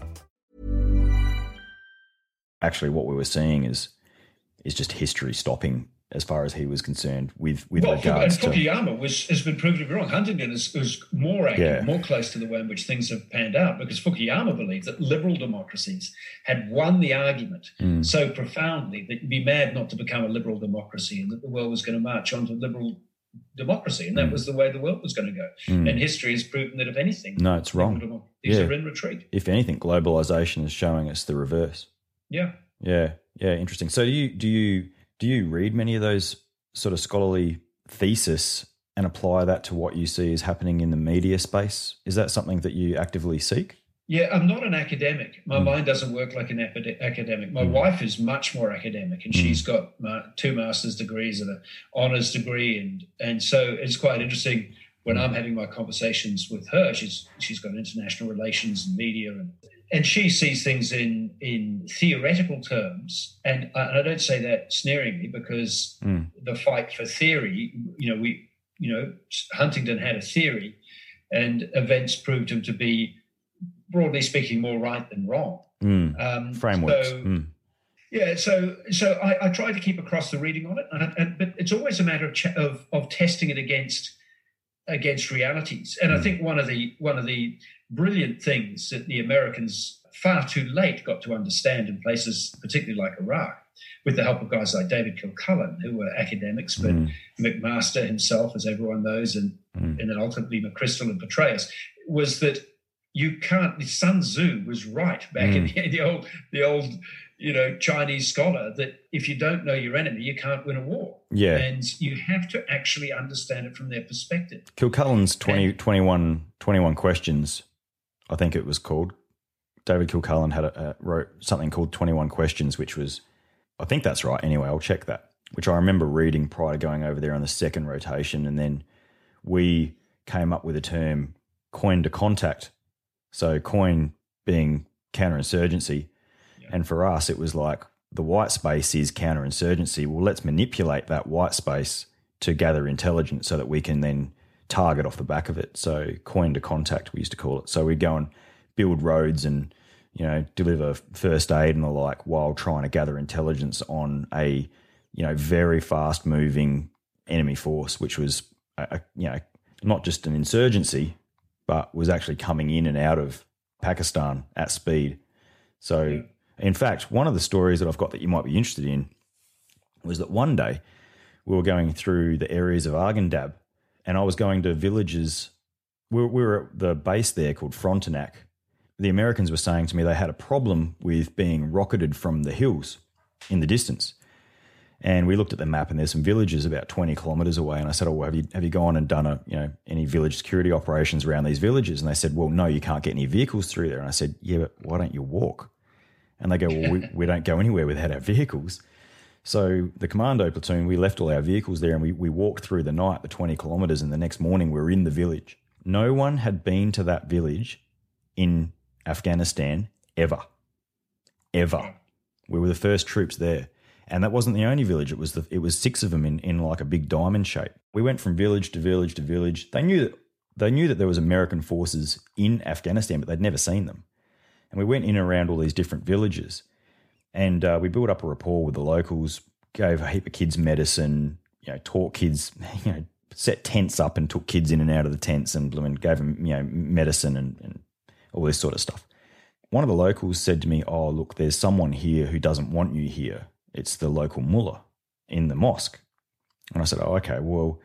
Actually, what we were seeing is is just history stopping as far as he was concerned with with well, regards and Fukuyama was, has been proven to be wrong. Huntington is, is more accurate, Yeah. more close to the way in which things have panned out because Fukuyama believed that liberal democracies had won the argument Mm. so profoundly that you'd be mad not to become a liberal democracy and that the world was going to march on to liberal democracy. And that Mm. was the way the world was going to go. Mm. And history has proven that if anything, No, it's wrong. democracies Yeah. are in retreat. if anything, globalization is showing us the reverse. Yeah. Yeah, yeah, interesting. So do you do you do you read many of those sort of scholarly thesis and apply that to what you see is happening in the media space? Is that something that you actively seek? Yeah, I'm not an academic. My Mm. mind doesn't work like an epide- academic. My Mm. wife is much more academic, and Mm. she's got ma- two master's degrees and an honors degree, and and so it's quite interesting when Mm. I'm having my conversations with her. She's she's got international relations and media, and and she sees things in in theoretical terms. And I, and I don't say that sneeringly because Mm. the fight for theory, you know, we you know Huntington had a theory, and events proved him to be broadly speaking, more right than wrong. Mm. Um, Frameworks. So, Mm. Yeah, so so I, I try to keep across the reading on it, and, and, but it's always a matter of, ch- of of testing it against against realities. And I Mm. think one of the one of the brilliant things that the Americans far too late got to understand in places, particularly like Iraq, with the help of guys like David Kilcullen, who were academics, but Mm. McMaster himself, as everyone knows, and Mm. and then ultimately McChrystal and Petraeus, was that you can't. Sun Tzu was right back in the, the old the old you know Chinese scholar that if you don't know your enemy, you can't win a war. Yeah. and you have to actually understand it from their perspective. Kilcullen's 20, 21, 21 questions, I think it was called. David Kilcullen had a, uh, wrote something called 21 questions, which was, I think that's right. Anyway, I'll check that, which I remember reading prior to going over there on the second rotation. And then we came up with a term, coin to contact. So, coin being counterinsurgency. And for us, it was like the white space is counterinsurgency. Well, let's manipulate that white space to gather intelligence so that we can then target off the back of it. So, coin to contact, we used to call it. So, we'd go and build roads and, you know, deliver first aid and the like while trying to gather intelligence on a, you know, very fast moving enemy force, which was, a, a, you know, not just an insurgency, but was actually coming in and out of Pakistan at speed. So, in fact, one of the stories that I've got that you might be interested in was that one day we were going through the areas of Arghandab and I was going to villages. We were, we were at the base there called Frontenac. The Americans were saying to me they had a problem with being rocketed from the hills in the distance. And we looked at the map, and there's some villages about 20 kilometers away. And I said, "Oh, well, have you have you gone and done a you know any village security operations around these villages?" And they said, "Well, no, you can't get any vehicles through there." And I said, "Yeah, but why don't you walk?" And they go, "Well, we, [laughs] we don't go anywhere without our vehicles." So the commando platoon, we left all our vehicles there, and we we walked through the night, the 20 kilometers, and the next morning we were in the village. No one had been to that village in Afghanistan ever, ever. We were the first troops there. And that wasn't the only village. It was the, it was six of them in, in like a big diamond shape. We went from village to village to village. They knew that they knew that there was American forces in Afghanistan, but they'd never seen them. And we went in and around all these different villages, and uh, we built up a rapport with the locals. Gave a heap of kids medicine. You know, taught kids. [laughs] You know, set tents up and took kids in and out of the tents and, and gave them you know medicine and, and all this sort of stuff. One of the locals said to me, "Oh, look, there's someone here who doesn't want you here." it's the local mullah in the mosque. And I said, Oh, okay, well,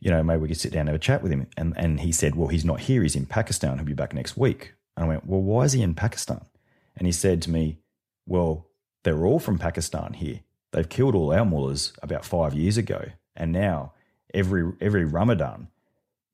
you know, maybe we could sit down and have a chat with him. And, and he said, Well, he's not here. He's in Pakistan. He'll be back next week. And I went, Well, why is he in Pakistan? And he said to me, Well, they're all from Pakistan here. They've killed all our mullahs about five years ago. And now every, every Ramadan,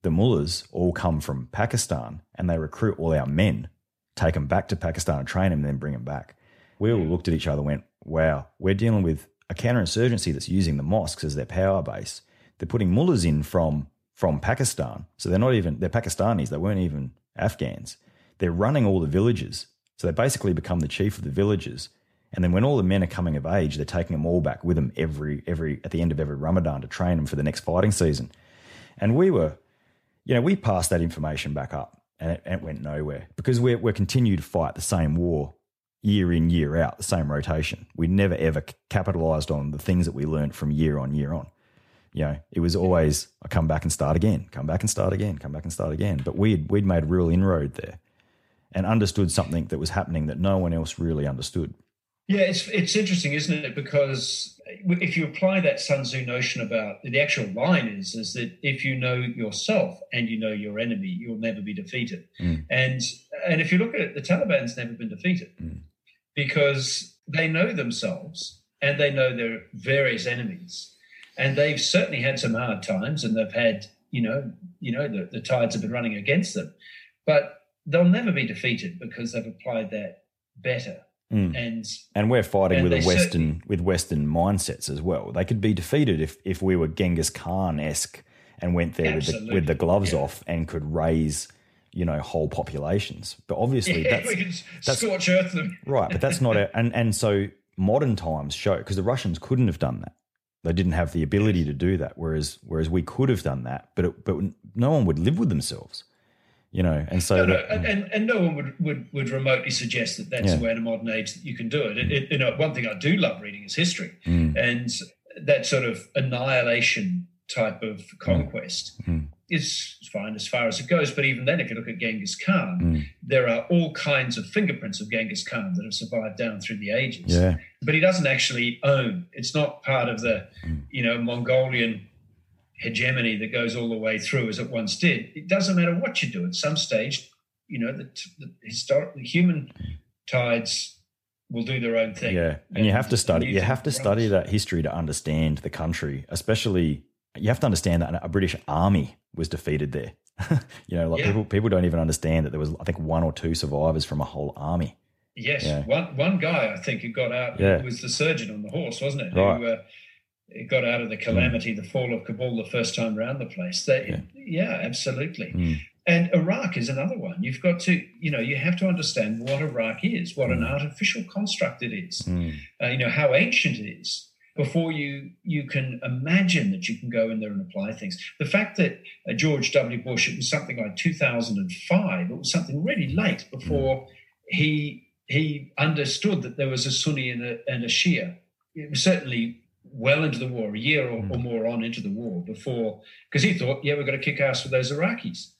the mullahs all come from Pakistan and they recruit all our men, take them back to Pakistan and train them, and then bring them back. We all looked at each other and went, wow, we're dealing with a counterinsurgency that's using the mosques as their power base. They're putting mullahs in from from Pakistan. So they're not even, they're Pakistanis. They weren't even Afghans. They're running all the villages. So they basically become the chief of the villages. And then when all the men are coming of age, they're taking them all back with them every, every, at the end of every Ramadan to train them for the next fighting season. And we were, you know, we passed that information back up and it, and it went nowhere because we're, we're continued to fight the same war year in, year out, the same rotation. We never ever capitalized on the things that we learned from year on, year on. You know, it was always I come back and start again, come back and start again, come back and start again. But we'd we'd made real inroad there and understood something that was happening that no one else really understood. Yeah, it's it's interesting, isn't it? Because if you apply that Sun Tzu notion about the actual line is is that if you know yourself and you know your enemy, you'll never be defeated. Mm. And and if you look at it, the Taliban's never been defeated. Mm because they know themselves and they know their various enemies. And they've certainly had some hard times and they've had, you know, you know, the, the tides have been running against them. But they'll never be defeated because they've applied that better. Mm. And and we're fighting and with a Western with Western mindsets as well. They could be defeated if if we were Genghis Khan esque and went there with the, with the gloves yeah. off and could raise you know whole populations. But obviously, yeah, [laughs] that's, that's scorch earth them, right? But that's not [laughs] a, and and so modern times show because the Russians couldn't have done that. They didn't have the ability to do that. Whereas whereas we could have done that, but it, but no one would live with themselves. You know, and so no, no, and, and, and no one would, would, would remotely suggest that that's yeah. the way in a modern age that you can do it. It, it. You know, one thing I do love reading is history, mm. and that sort of annihilation type of conquest mm. is fine as far as it goes. But even then, if you look at Genghis Khan, mm. there are all kinds of fingerprints of Genghis Khan that have survived down through the ages. Yeah. But he doesn't actually own. It's not part of the, mm. you know, Mongolian hegemony that goes all the way through as it once did. It doesn't matter what you do. At some stage, you know, the, the historic, human tides will do their own thing. Yeah, and, and you have to study. You have to study that history to understand the country, especially you have to understand that a British army was defeated there. [laughs] you know, like yeah. people people don't even understand that there was I think one or two survivors from a whole army. Yes, yeah. one one guy I think who got out yeah. was the surgeon on the horse, wasn't it? Right. Who uh, got out of the calamity, mm. the fall of Kabul, the first time around the place. Yeah. yeah. absolutely. Mm. And Iraq is another one. You've got to, you know, you have to understand what Iraq is, what mm. an artificial construct it is, mm. uh, you know, how ancient it is before you you can imagine that you can go in there and apply things. The fact that uh, George W. Bush, it was something like 2005, it was something really late before mm. he he understood that there was a Sunni and a, and a Shia. It was certainly well into the war, a year or, or more on into the war before, because he thought, yeah, we're going to kick ass with those Iraqis.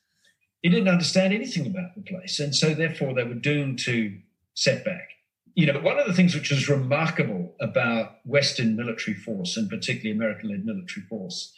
He didn't understand anything about the place, and so therefore they were doomed to setback you know, one of the things which is remarkable about Western military force, and particularly American led military force,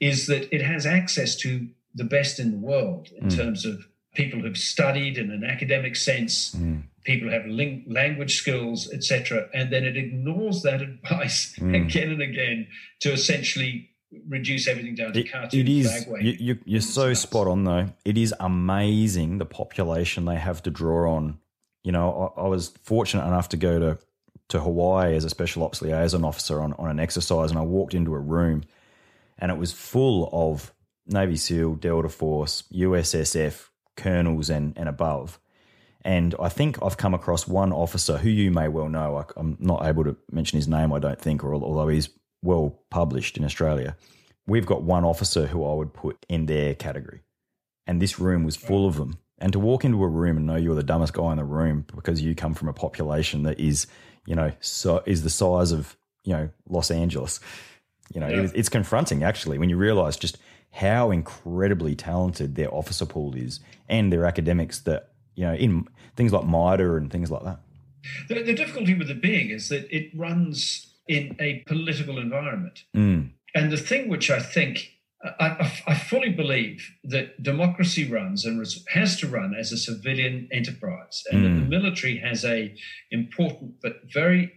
is that it has access to the best in the world in mm. terms of people who've studied in an academic sense, mm. People have ling- language skills, etc., and then it ignores that advice [laughs] mm. again and again to essentially reduce everything down to it, cartoon it is you, you, are so spot on though it is amazing the population they have to draw on you know, I, I, was fortunate enough to go to, to Hawaii as a special ops liaison officer on, on an exercise, and I walked into a room and it was full of Navy SEAL, Delta Force, USSF colonels and, and above. And I think I've come across one officer who you may well know. I, am not able to mention his name, I don't think, or although he's well published in Australia. We've got one officer who I would put in their category. And this room was full of them. And to walk into a room and know you're the dumbest guy in the room because you come from a population that is, you know, so is the size of, you know, Los Angeles. You know, yeah. it, it's confronting actually when you realize just how incredibly talented their officer pool is and their academics that, you know, in things like MITRE and things like that. The, the difficulty with it being is that it runs in a political environment. Mm. And the thing which I think I, I, fully believe that democracy runs and has to run as a civilian enterprise, and mm. that the mm. military has a important but very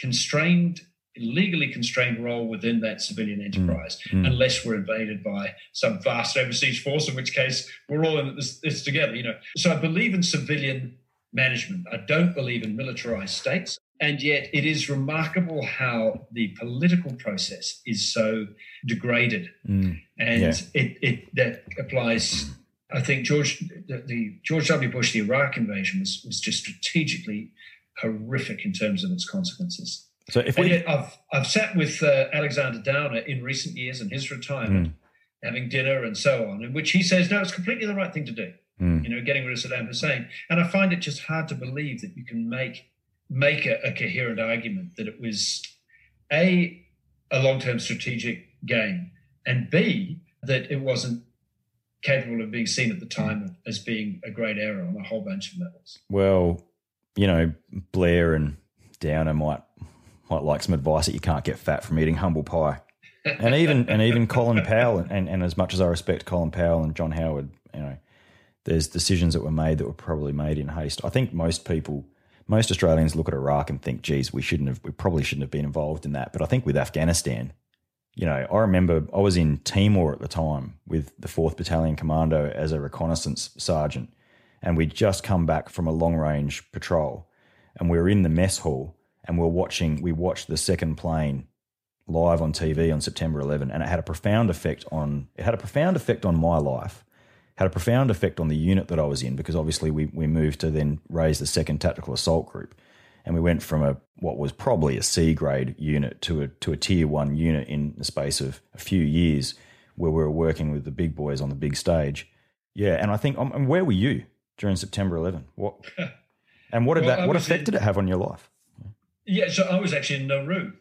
constrained, legally constrained role within that civilian mm. enterprise, mm. unless we're invaded by some vast overseas force, in which case we're all in this, this together. You know, so I believe in civilian management. I don't believe in militarized states. And yet, it is remarkable how the political process is so degraded, Mm. and Yeah. it, it that applies. I think George the, the George W. Bush, the Iraq invasion was was just strategically horrific in terms of its consequences. So if we, I've I've sat with uh, Alexander Downer in recent years in his retirement, having dinner and so on, in which he says, no, it's completely the right thing to do. Mm. You know, getting rid of Saddam Hussein, and I find it just hard to believe that you can make make a, a coherent argument that it was a a long term strategic gain, and b that it wasn't capable of being seen at the time as being a great error on a whole bunch of levels. well, you know, Blair and Downer might might like some advice that you can't get fat from eating humble pie. and even and even Colin Powell and, and as much as I respect Colin Powell and John Howard, you know, there's decisions that were made that were probably made in haste. I think most people, most Australians look at Iraq and think, "Geez, we shouldn't have, we probably shouldn't have been involved in that." But I think with Afghanistan, you know, I remember I was in Timor at the time with the Fourth Battalion Commando as a reconnaissance sergeant, and we'd just come back from a long range patrol, and we were in the mess hall, and we we're watching, we watched the second plane live on TV on September 11, and it had a profound effect on it had a profound effect on my life, had a profound effect on the unit that I was in because obviously we we moved to then raise the second tactical assault group, and we went from a what was probably a C grade unit to a to a tier one unit in the space of a few years, where we were working with the big boys on the big stage. Yeah, and I think um, and where were you during September 11? What [laughs] and what did Well, that what effect did it have on your life? Yeah, so I was actually in Nauru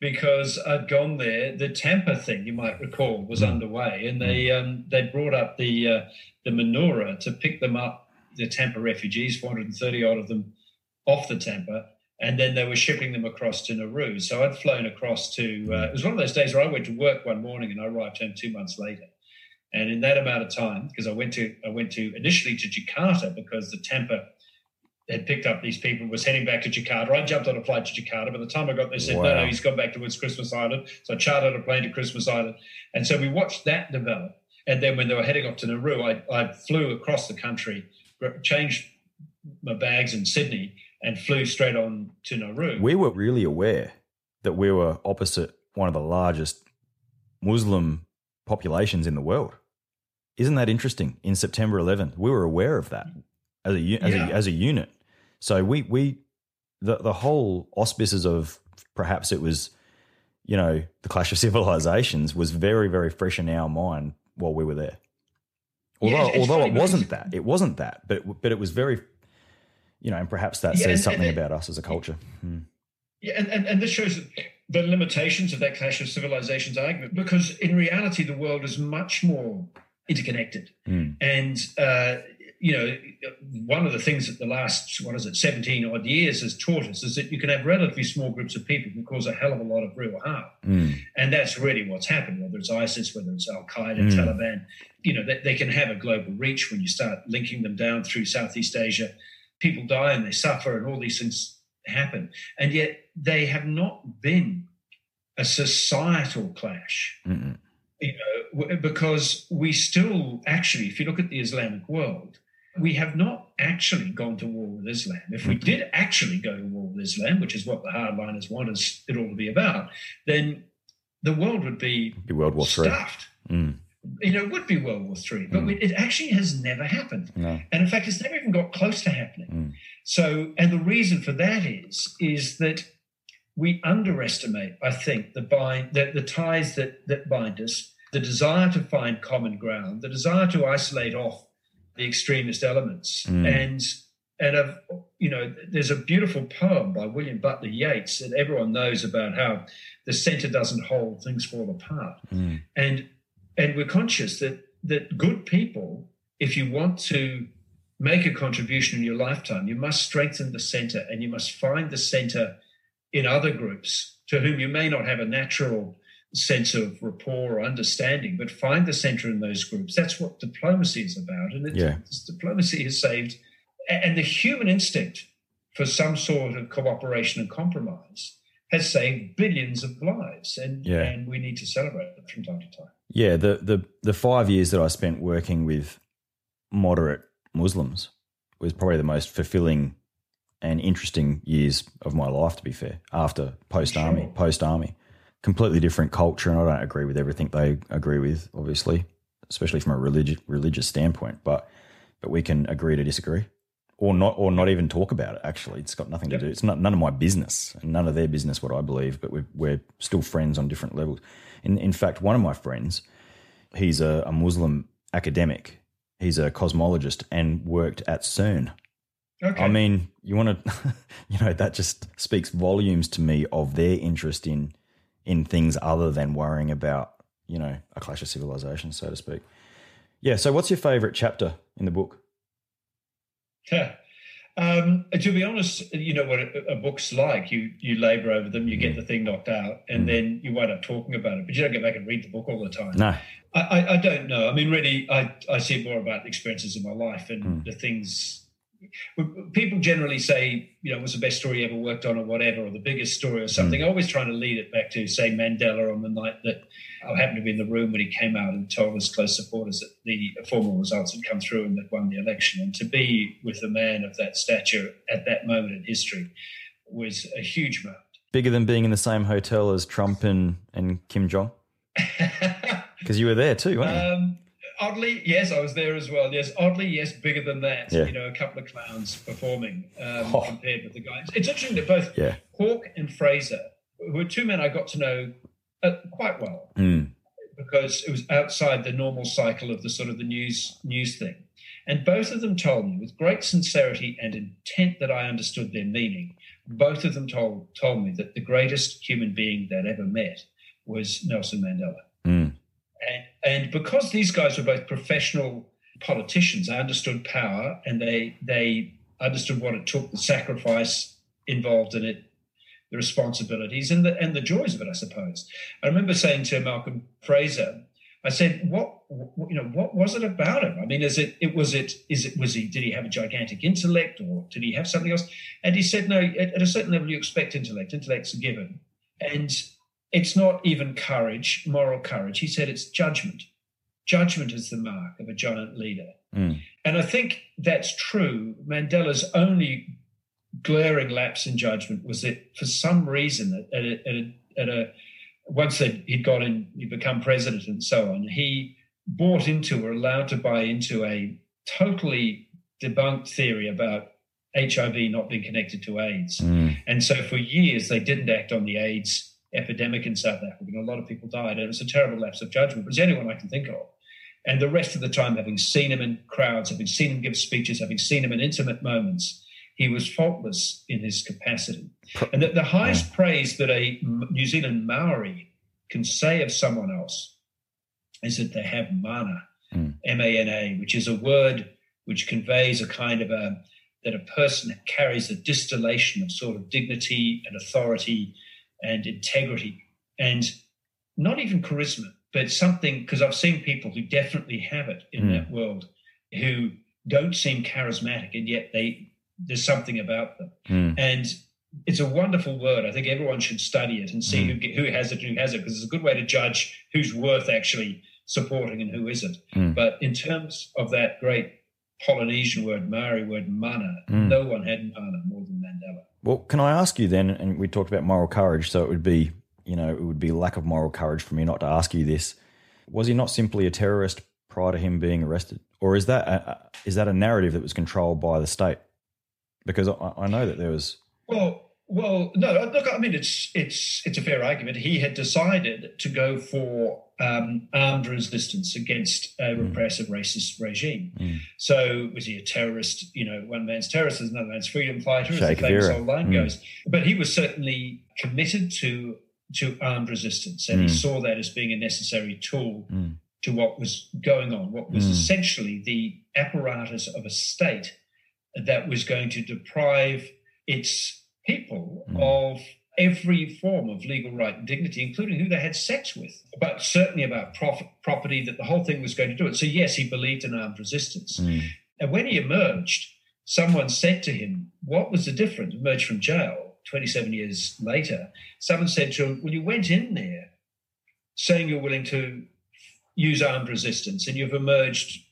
because I'd gone there. The Tampa thing, you might recall, was underway, and they um, they brought up the uh, the Manoora to pick them up, the Tampa refugees, 430 odd of them, off the Tampa, and then they were shipping them across to Nauru. So I'd flown across to. Uh, it was one of those days where I went to work one morning and I arrived home two months later. And in that amount of time, because I went to I went to initially to Jakarta because the Tampa had picked up these people, was heading back to Jakarta. I jumped on a flight to Jakarta. By the time I got there, said, no, Wow. no, he's gone back towards Christmas Island. So I chartered a plane to Christmas Island. And so we watched that develop. And then when they were heading off to Nauru, I, I flew across the country, changed my bags in Sydney, and flew straight on to Nauru. we were really aware that we were opposite one of the largest Muslim populations in the world. Isn't that interesting? In September 11th, we were aware of that as a as, Yeah. a, as a unit. So we we the the whole auspices of perhaps it was you know the clash of civilizations was very very fresh in our mind while we were there. Yeah, Although it's- it's although it wasn't that, it wasn't that, but it, but it was very you know, and perhaps that Yeah, says and- something and- about us as a culture. Hmm. Yeah, and, and, and this shows the limitations of that clash of civilizations argument because in reality, the world is much more interconnected. Mm. And, uh, you know, one of the things that the last, what is it, 17 odd years has taught us is that you can have relatively small groups of people who cause a hell of a lot of real harm. Mm. And that's really what's happened, whether it's ISIS, whether it's Al Qaeda, Mm. Taliban. You know, they, they can have a global reach when you start linking them down through Southeast Asia. People die and they suffer, and all these things happen. And yet they have not been a societal clash, Mm-mm. you know, because we still actually, if you look at the Islamic world, we have not actually gone to war with Islam. If we did actually go to war with Islam, which is what the hardliners want us it all to be about, then the world would be Be World War Three. stuffed. Mm. You know, it would be World War Three, but we, it actually has never happened. No. And in fact, it's never even got close to happening. Mm. So, and the reason for that is, is that we underestimate, I think, the bind, the, the ties that, that bind us, the desire to find common ground, the desire to isolate off the extremist elements. Mm. And, and of, you know, there's a beautiful poem by William Butler Yeats that everyone knows about how the center doesn't hold, things fall apart. Mm. And, and we're conscious that, that good people, if you want to make a contribution in your lifetime, you must strengthen the center and you must find the center in other groups to whom you may not have a natural sense of rapport or understanding, but find the center in those groups. That's what diplomacy is about. And Yeah. diplomacy has saved, and the human instinct for some sort of cooperation and compromise has saved billions of lives. And, Yeah. and we need to celebrate it from time to time. Yeah, the, the the five years that I spent working with moderate Muslims was probably the most fulfilling and interesting years of my life, to be fair, after post army, sure. post army. Completely different culture, and I don't agree with everything they agree with, obviously, especially from a religious religious standpoint. But but we can agree to disagree, or not, or not even talk about it. Actually, it's got nothing to do. It's not none of my business, and none of their business. What I believe, but we're we're still friends on different levels. In in fact, one of my friends, he's a, a Muslim academic. He's a cosmologist and worked at CERN Okay. I mean, you want to, [laughs] you know, that just speaks volumes to me of their interest in in things other than worrying about, you know, a clash of civilizations, so to speak. Yeah. So, what's your favorite chapter in the book? Yeah. [laughs] Um, to be honest, you know what a, a, book's like. You you labour over them, you get mm. the thing knocked out, and mm. then you wind up talking about it. But you don't get back and read the book all the time. No, I, I, I don't know. I mean, really, I I see more about the experiences of my life and mm. the things people generally say, you know, what's the best story you ever worked on or whatever, or the biggest story or something. Mm. Always trying to lead it back to, say, Mandela on the night that I happened to be in the room when he came out and told his close supporters that the formal results had come through and that won the election. And to be with a man of that stature at that moment in history was a huge moment. Bigger than being in the same hotel as Trump and, and Kim Jong? [laughs] Because you were there too, weren't you? Um, oddly, yes, I was there as well. Yes, oddly, yes, bigger than that. Yeah. You know, a couple of clowns performing um, oh. compared with the guys. It's interesting that both yeah. Hawke and Fraser, who are two men I got to know uh, quite well, mm. because it was outside the normal cycle of the sort of the news news thing. And both of them told me with great sincerity and intent that I understood their meaning. Both of them told told me that the greatest human being they'd ever met was Nelson Mandela. And, and because these guys were both professional politicians, they understood power and they they understood what it took, the sacrifice involved in it, the responsibilities and the and the joys of it, I suppose. I remember saying to Malcolm Fraser, I said, "What, what, you know? What was it about him? I mean, is it? It was it? Is it? Was he? Did he have a gigantic intellect, or did he have something else?" And he said, "No. At, at a certain level, you expect intellect. Intellect's a given, and it's not even courage, moral courage. He said it's judgment. Judgment is the mark of a giant leader. Mm. And I think that's true. Mandela's only glaring lapse in judgment was that for some reason, at a, at a, at a once that he'd got in, he'd become president and so on, he bought into or allowed to buy into a totally debunked theory about HIV not being connected to AIDS. Mm. And so for years, they didn't act on the AIDS epidemic in South Africa, and a lot of people died. And it was a terrible lapse of judgment, but it's the only one I can think of. And the rest of the time, having seen him in crowds, having seen him give speeches, having seen him in intimate moments, he was faultless in his capacity. And the, the highest praise that a New Zealand Maori can say of someone else is that they have mana, mm. M-A-N-A, which is a word which conveys a kind of a that a person carries a distillation of sort of dignity and authority and integrity and not even charisma, but something because I've seen people who definitely have it in mm. that world who don't seem charismatic and yet they there's something about them. Mm. And it's a wonderful word. I think everyone should study it and see mm. who, who has it and who has it because it's a good way to judge who's worth actually supporting and who isn't. Mm. But in terms of that great Polynesian word, Maori word, mana, mm. no one had mana more than. Well, can I ask you then? And we talked about moral courage, so it would be, you know, it would be lack of moral courage for me not to ask you this. Was he not simply a terrorist prior to him being arrested, or is that a, is that a narrative that was controlled by the state? Because I, I know that there was. Well, well, no. Look, I mean, it's it's it's a fair argument. He had decided to go for um, armed resistance against a hmm. repressive racist regime. Mm. So was he a terrorist? You know, one man's terrorist is another man's freedom fighter, as the famous old line mm. goes. But he was certainly committed to to armed resistance, and mm. he hmm. saw that as being a necessary tool hmm. to what was going on, what was essentially the apparatus of a state that was going to deprive its people of every form of legal right and dignity, including who they had sex with, but certainly about profit, property, that the whole thing was going to do it. So, yes, he believed in armed resistance. Mm. And when he emerged, someone said to him, What was the difference? Emerged from jail 27 years later. Someone said to him, Well, you went in there saying you're willing to use armed resistance, and you've emerged,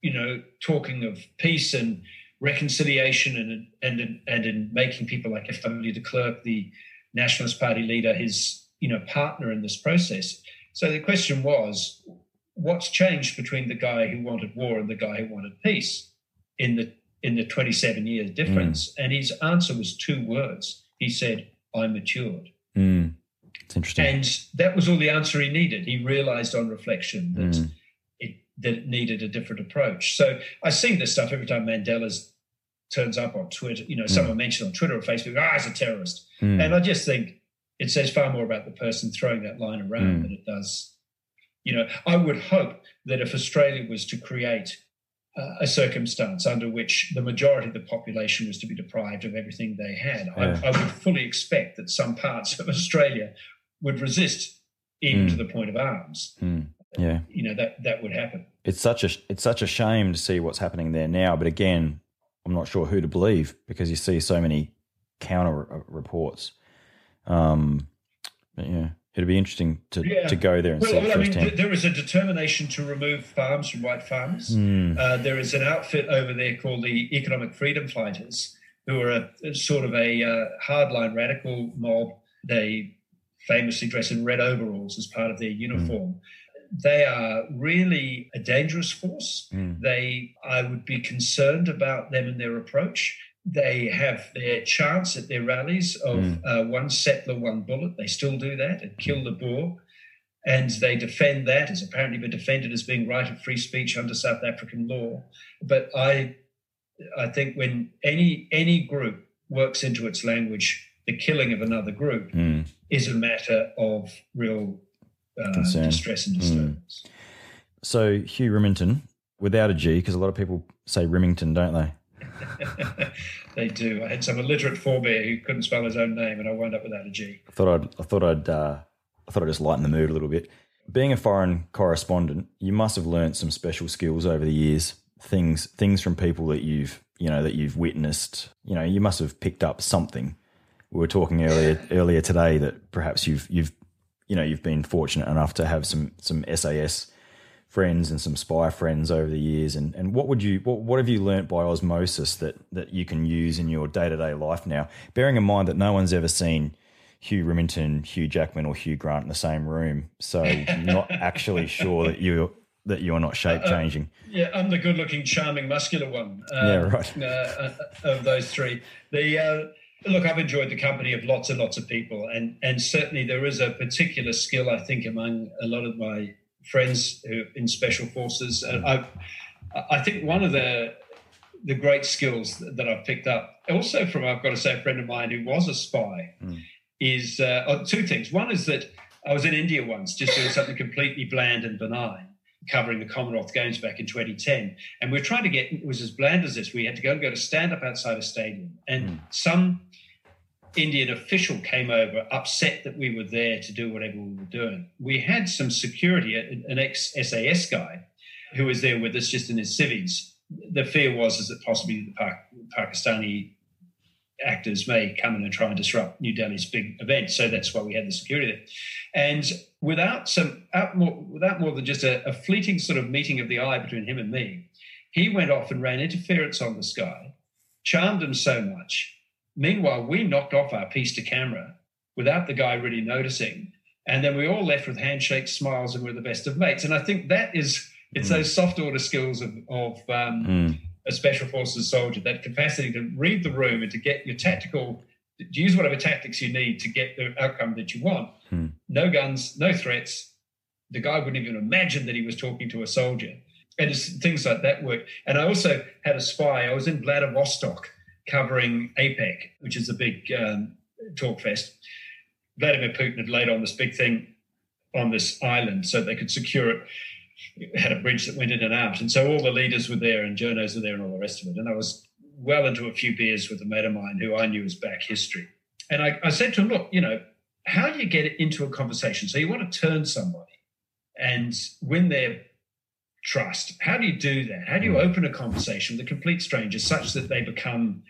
you know, talking of peace and reconciliation and and and in making people like F.W. de Klerk, the Nationalist Party leader, his you know partner in this process. So the question was, what's changed between the guy who wanted war and the guy who wanted peace in the in the 27 years difference? Mm. And his answer was two words. He said, "I matured." Mm. It's interesting. And that was all the answer he needed. He realized on reflection that mm. it that it needed a different approach. So I see this stuff every time Mandela's turns up on Twitter, you know, mm. someone mentioned on Twitter or Facebook, ah, he's a terrorist. Mm. And I just think it says far more about the person throwing that line around mm. than it does. You know, I would hope that if Australia was to create uh, a circumstance under which the majority of the population was to be deprived of everything they had, yeah. I, I, would fully expect that some parts of Australia would resist even to mm. the point of arms. Mm. Yeah, you know that that would happen. It's such a it's such a shame to see what's happening there now. But again, I'm not sure who to believe because you see so many counter reports. Um, but yeah, it'd be interesting to, yeah. to go there and well, see well, I mean, th- there is a determination to remove farms from white farms. Mm. Uh, there is an outfit over there called the Economic Freedom Fighters, who are a, a sort of a uh, hardline radical mob. They famously dress in red overalls as part of their uniform. Mm they are really a dangerous force. Mm. They, I would be concerned about them and their approach. They have their chance at their rallies of mm. uh, one settler, one bullet. They still do that and kill the Boer. And they defend that as apparently been defended as being right of free speech under South African law. But I, I think when any any group works into its language the killing of another group mm. is a matter of real uh, distress and disturbance. Mm. So Hugh Riminton, without a G, because a lot of people say Remington, don't they? [laughs] they do. I had some illiterate forebear who couldn't spell his own name, and I wound up without a G. I thought I'd, I thought I'd, uh, I thought I'd just lighten the mood a little bit. Being a foreign correspondent, you must have learned some special skills over the years. Things, things from people that you've, you know, that you've witnessed. You know, you must have picked up something. We were talking earlier, earlier today that perhaps you've, you've you know you've been fortunate enough to have some some SAS friends and some spy friends over the years and and what would you what, what have you learnt by osmosis that that you can use in your day-to-day life now bearing in mind that no one's ever seen Hugh Riminton, Hugh Jackman, or Hugh Grant in the same room, so [laughs] not actually sure that you that you are not shape changing. Uh, uh, yeah, I'm the good-looking, charming, muscular one. Uh, yeah, right. Uh, uh, of those three, the uh, Look, I've enjoyed the company of lots and lots of people, and and certainly there is a particular skill I think among a lot of my friends who in special forces. And I, I think one of the the great skills that I've picked up, also from I've got to say a friend of mine who was a spy, mm. is uh, oh, two things. One is that I was in India once, just doing something completely bland and benign, covering the Commonwealth Games back in 2010, and we are trying to get it was as bland as this. We had to go and go to stand up outside a stadium, and mm. some Indian official came over, upset that we were there to do whatever we were doing. We had some security, an ex SAS guy who was there with us just in his civvies. The fear was is that possibly the Pakistani actors may come in and try and disrupt New Delhi's big event. So that's why we had the security there. And without some, more, without more than just a, a fleeting sort of meeting of the eye between him and me, he went off and ran interference on the sky, charmed him so much Meanwhile, we knocked off our piece to camera without the guy really noticing. And then we all left with handshakes, smiles, and we're the best of mates. And I think that is, it's mm. those soft order skills of, of um, mm. a special forces soldier, that capacity to read the room and to get your tactical, use whatever tactics you need to get the outcome that you want. Mm. No guns, no threats. The guy wouldn't even imagine that he was talking to a soldier. And things like that work. And I also had a spy. I was in Vladivostok covering APEC, which is a big um, talk fest. Vladimir Putin had laid on this big thing on this island so they could secure it. it. had a bridge that went in and out. And so all the leaders were there and journos were there and all the rest of it. And I was well into a few beers with a mate of mine who I knew was back history. And I, I said to him, look, you know, how do you get into a conversation? So you want to turn somebody and win their trust. How do you do that? How do you hmm. open a conversation with a complete stranger such that they become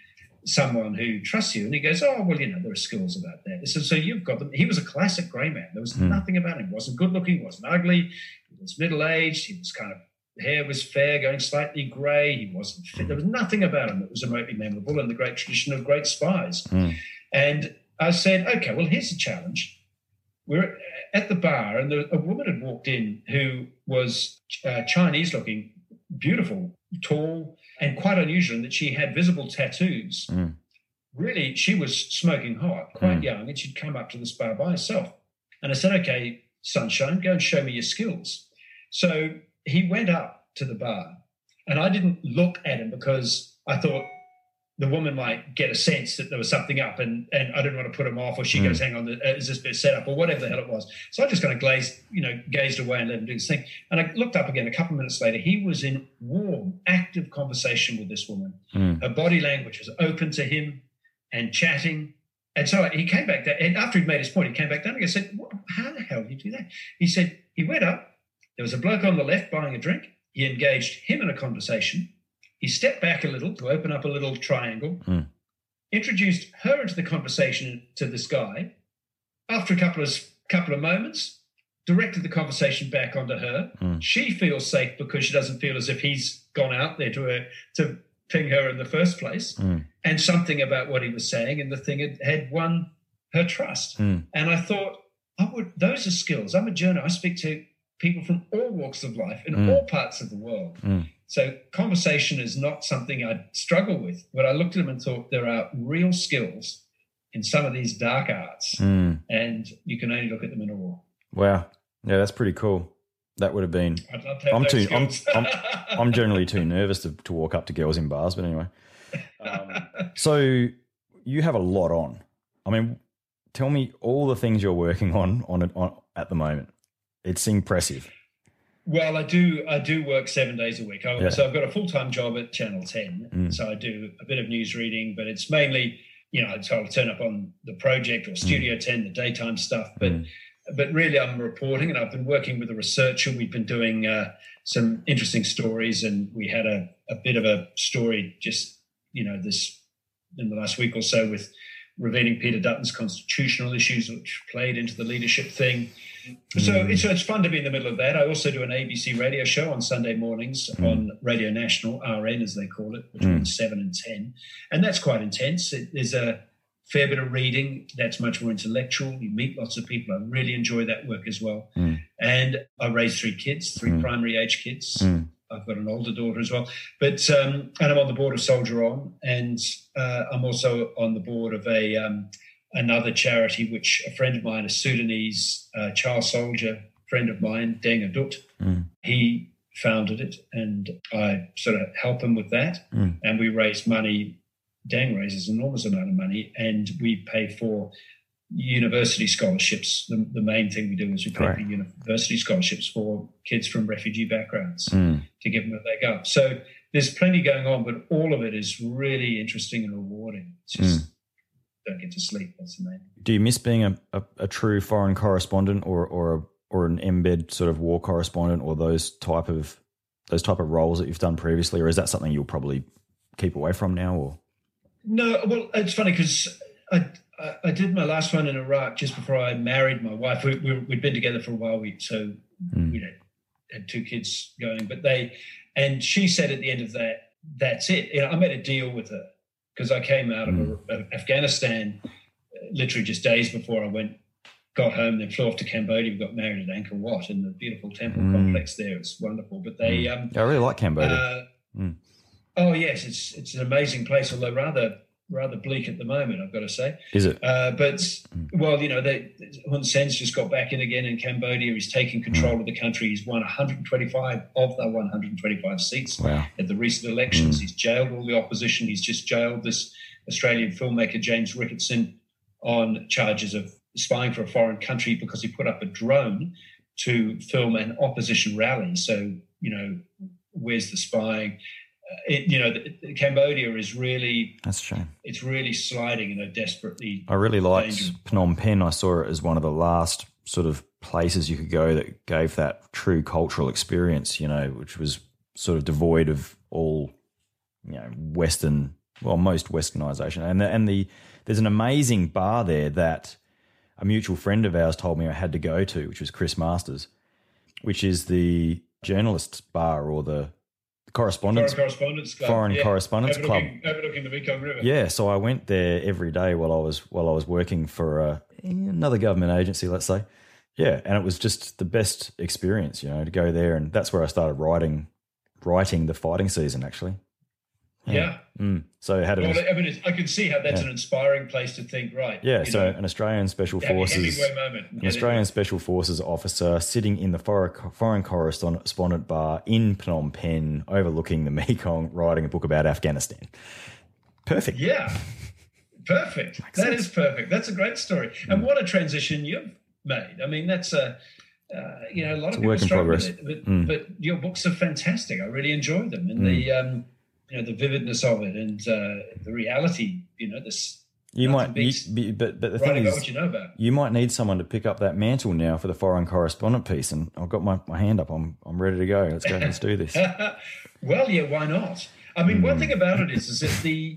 someone who trusts you? And he goes, Oh, well, you know, there are skills about that. So, so you've got them. He was a classic grey man. There was mm. nothing about him. He wasn't good looking, wasn't ugly, he was middle aged, he was kind of hair was fair, going slightly grey. He wasn't fit. There was nothing about him that was remotely memorable in the great tradition of great spies. Mm. And I said, okay, well, here's a challenge. We're at the bar, and a woman had walked in who was uh, Chinese looking, beautiful, tall, and quite unusual in that she had visible tattoos. Mm. Really, she was smoking hot, quite Mm. young, and she'd come up to this bar by herself. And I said, okay, sunshine, go and show me your skills. So he went up to the bar, and I didn't look at him because I thought the woman might get a sense that there was something up, and, and I didn't want to put him off, or she Mm. goes, "Hang on, uh, is this bit set up?" or whatever the hell it was. So I just kind of glazed, you know, gazed away and let him do his thing. And I looked up again a couple of minutes later. He was in warm, active conversation with this woman. Mm. Her body language was open to him and chatting. And so he came back down, and after he'd made his point, he came back down and I said, "What- How the hell did you do that? He said, He went up, there was a bloke on the left buying a drink. He engaged him in a conversation. He stepped back a little to open up a little triangle, Mm. introduced her into the conversation to this guy. After a couple of couple of moments, directed the conversation back onto her. Mm. She feels safe because she doesn't feel as if he's gone out there to her, to ping her in the first place Mm. and something about what he was saying and the thing had, had won her trust. Mm. And I thought, I would those are skills. I'm a journalist. I speak to people from all walks of life in Mm. all parts of the world. Mm. So conversation is not something I struggle with. But I looked at them and thought there are real skills in some of these dark arts, Mm. and you can only look at them in a awe. Wow. Yeah, that's pretty cool. That would have been. I'd love to have I'm those too- I'm- skills. [laughs] I'm generally too nervous to, to walk up to girls in bars, but anyway. Um, so you have a lot on. I mean, tell me all the things you're working on on, it, on at the moment. It's impressive. Well, I do. I do work seven days a week. I, Yeah. So I've got a full time job at Channel Ten. Mm. So I do a bit of news reading, but it's mainly, you know, so I'll turn up on the project or Studio Ten, the daytime stuff. But Mm. but really, I'm reporting, and I've been working with a researcher. We've been doing uh, some interesting stories, and we had a, a bit of a story just, you know, this in the last week or so with revealing Peter Dutton's constitutional issues, which played into the leadership thing. So Mm. it's, it's fun to be in the middle of that. I also do an ABC radio show on Sunday mornings Mm. on Radio National, RN as they call it, between Mm. 7 and 10. And that's quite intense. It, there's a fair bit of reading that's much more intellectual. You meet lots of people. I really enjoy that work as well. Mm. And I raise three kids, three Mm. primary age kids. Mm. I've got an older daughter as well. But um, and I'm on the board of Soldier On, and uh, I'm also on the board of a um, another charity which a friend of mine, a Sudanese uh, child soldier friend of mine, Deng Adut, Mm. he founded it, and I sort of help him with that. Mm. And we raise money. Deng raises an enormous amount of money, and we pay for university scholarships. The, the main thing we do is we pay Right. for university scholarships for kids from refugee backgrounds Mm. to give them a leg up. So there's plenty going on, but all of it is really interesting and rewarding. It's just don't get to sleep. That's the main. Do you miss being a, a, a true foreign correspondent or or a, or an embed sort of war correspondent or those type of those type of roles that you've done previously, or is that something you'll probably keep away from now? Or No, well, it's funny because I, I I did my last one in Iraq just before I married my wife. We, we, we'd been together for a while, we, so Mm. we had, had two kids going. But they, and she said at the end of that, that's it. You know, I made a deal with her because I came out of, of Afghanistan uh, literally just days before I went, got home, then flew off to Cambodia. We got married at Angkor Wat in the beautiful temple Mm. complex there. It's wonderful. But they, um, I really like Cambodia. uh, Mm. Oh yes, it's it's an amazing place, although rather rather bleak at the moment. I've got to say. is it? Uh, but Mm. well, you know, they, Hun Sen's just got back in again in Cambodia. He's taking control of the country. He's won 125 of the 125 seats Wow. at the recent elections. Mm. He's jailed all the opposition. He's just jailed this Australian filmmaker James Ricketson on charges of spying for a foreign country because he put up a drone to film an opposition rally. So you know, where's the spying? It, you know, the, the Cambodia is really That's true. it's really sliding in a desperately I really liked. Phnom Penh. I saw it as one of the last sort of places you could go that gave that true cultural experience, you know, which was sort of devoid of all, you know, Western, well, most Westernization. And the, and the there's an amazing bar there that a mutual friend of ours told me I had to go to, which was Chris Masters, which is the journalists bar or the correspondence Foreign Correspondence Club. Foreign yeah. Correspondence Club. overlooking, Overlooking the Mekong River. Yeah, so I went there every day while I was while I was working for uh, another government agency, let's say. Yeah, and it was just the best experience, you know, to go there, and that's where I started writing, writing the fighting season actually. Yeah. Mm. So I had Well, I mean, I can see how that's Yeah. an inspiring place to think, right? yeah, so know, an Australian Special Forces, an Australian into Special Forces officer sitting in the foreign, foreign correspondent bar in Phnom Penh, overlooking the [laughs] Mekong, writing a book about Afghanistan. Perfect. Yeah. Perfect. That is perfect. That's a great story. Mm. And what a transition you've made. I mean, that's a, uh, you know, a lot It's of people struggle with it. But, Mm. but your books are fantastic. I really enjoy them. And the, um, you know, the vividness of it and uh, the reality, you know, this You might, you, be- but but the thing is, you know about. you might need someone to pick up that mantle now for the foreign correspondent piece. And I've got my, my hand up. I'm I'm ready to go. Let's go. Let's do this. [laughs] well, yeah, why not? I mean, Hmm. one thing about it is, is that the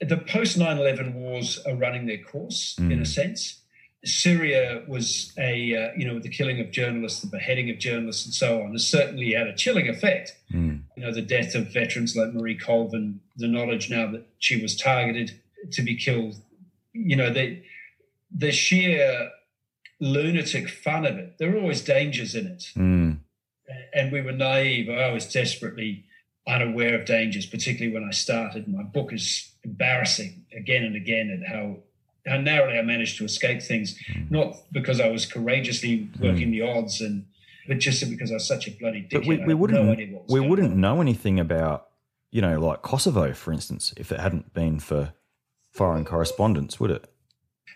the post 9-11 wars are running their course Hmm. in a sense. Syria was a uh, you know the killing of journalists, the beheading of journalists, and so on, has certainly had a chilling effect. Mm. You know, the death of veterans like Marie Colvin, the knowledge now that she was targeted to be killed. You know, the the sheer lunatic fun of it. There are always dangers in it Mm. and we were naive. I was desperately unaware of dangers, particularly when I started. My book is embarrassing again and again at how how narrowly I managed to escape things, not because I was courageously working the odds, and but just because I was such a bloody dickhead. But we, we wouldn't no idea what was we wouldn't on. know anything about you know like Kosovo, for instance, if it hadn't been for foreign correspondence, would it?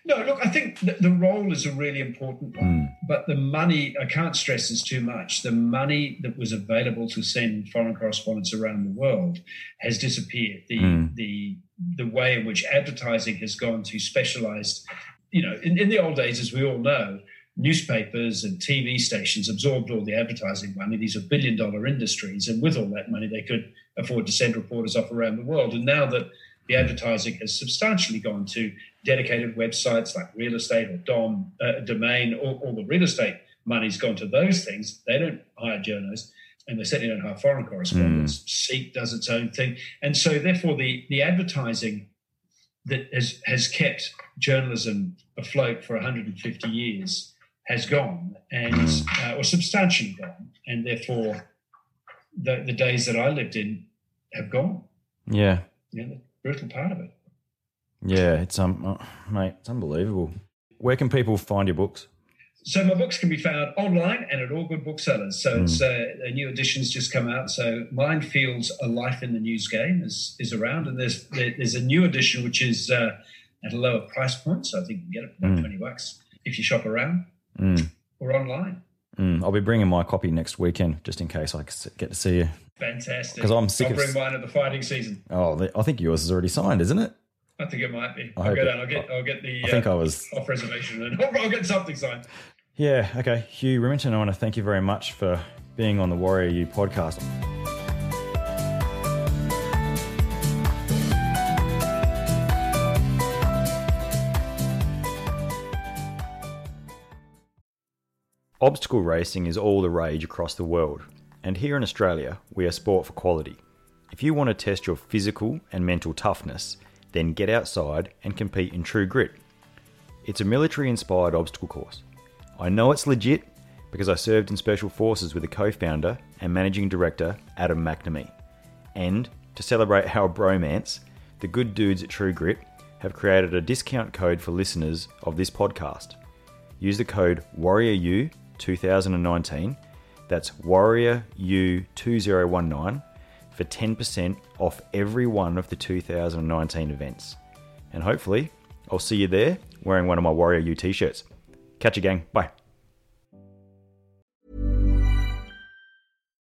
No, look, I think the, the role is a really important one, Mm. but the money, I can't stress this too much. The money that was available to send foreign correspondents around the world has disappeared. The, Mm. the, the way in which advertising has gone to specialized, you know, in, in the old days, as we all know, newspapers and TV stations absorbed all the advertising money. These are billion dollar industries. And with all that money, they could afford to send reporters off around the world. And now that the advertising has substantially gone to dedicated websites like real estate or dom uh, domain all, all the real estate money's gone to those things they don't hire journalists and they certainly don't hire foreign correspondents seek does its own thing and so therefore the the advertising that has has kept journalism afloat for 150 years has gone and uh, or substantially gone and therefore the, the days that i lived in have gone Yeah, you know the brutal part of it yeah. It's um, oh, mate, it's unbelievable. Where can people find your books? So my books can be found online and at all good booksellers. So Hmm. it's uh, a new edition's just come out. So Minefields: A Life in the News Game is is around, and there's there's a new edition which is uh, at a lower price point. So I think you can get it for about Mm. twenty bucks if you shop around Mm. or online. Mm. I'll be bringing my copy next weekend just in case I get to see you. Fantastic! Because I'm sick I'll of- bring mine at the fighting season. Oh, I think yours is already signed, isn't it? I think it might be. I I'll go it- down. I'll get. I'll get the I think uh, I was. off reservation and [laughs] I'll get something signed. Yeah. Okay, Hugh Riminton. I want to thank you very much for being on the Warrior U podcast. Obstacle racing is all the rage across the world, and here in Australia, we are sport for quality. If you want to test your physical and mental toughness, then get outside and compete in True Grit. It's a military inspired obstacle course. I know it's legit because I served in Special Forces with the co founder and managing director, Adam McNamee. And to celebrate our bromance, the good dudes at True Grit have created a discount code for listeners of this podcast. Use the code WarriorU2019, that's WarriorU2019, for 10% off every one of the 2019 events. And hopefully, I'll see you there wearing one of my Warrior U t shirts. Catch you, gang. Bye.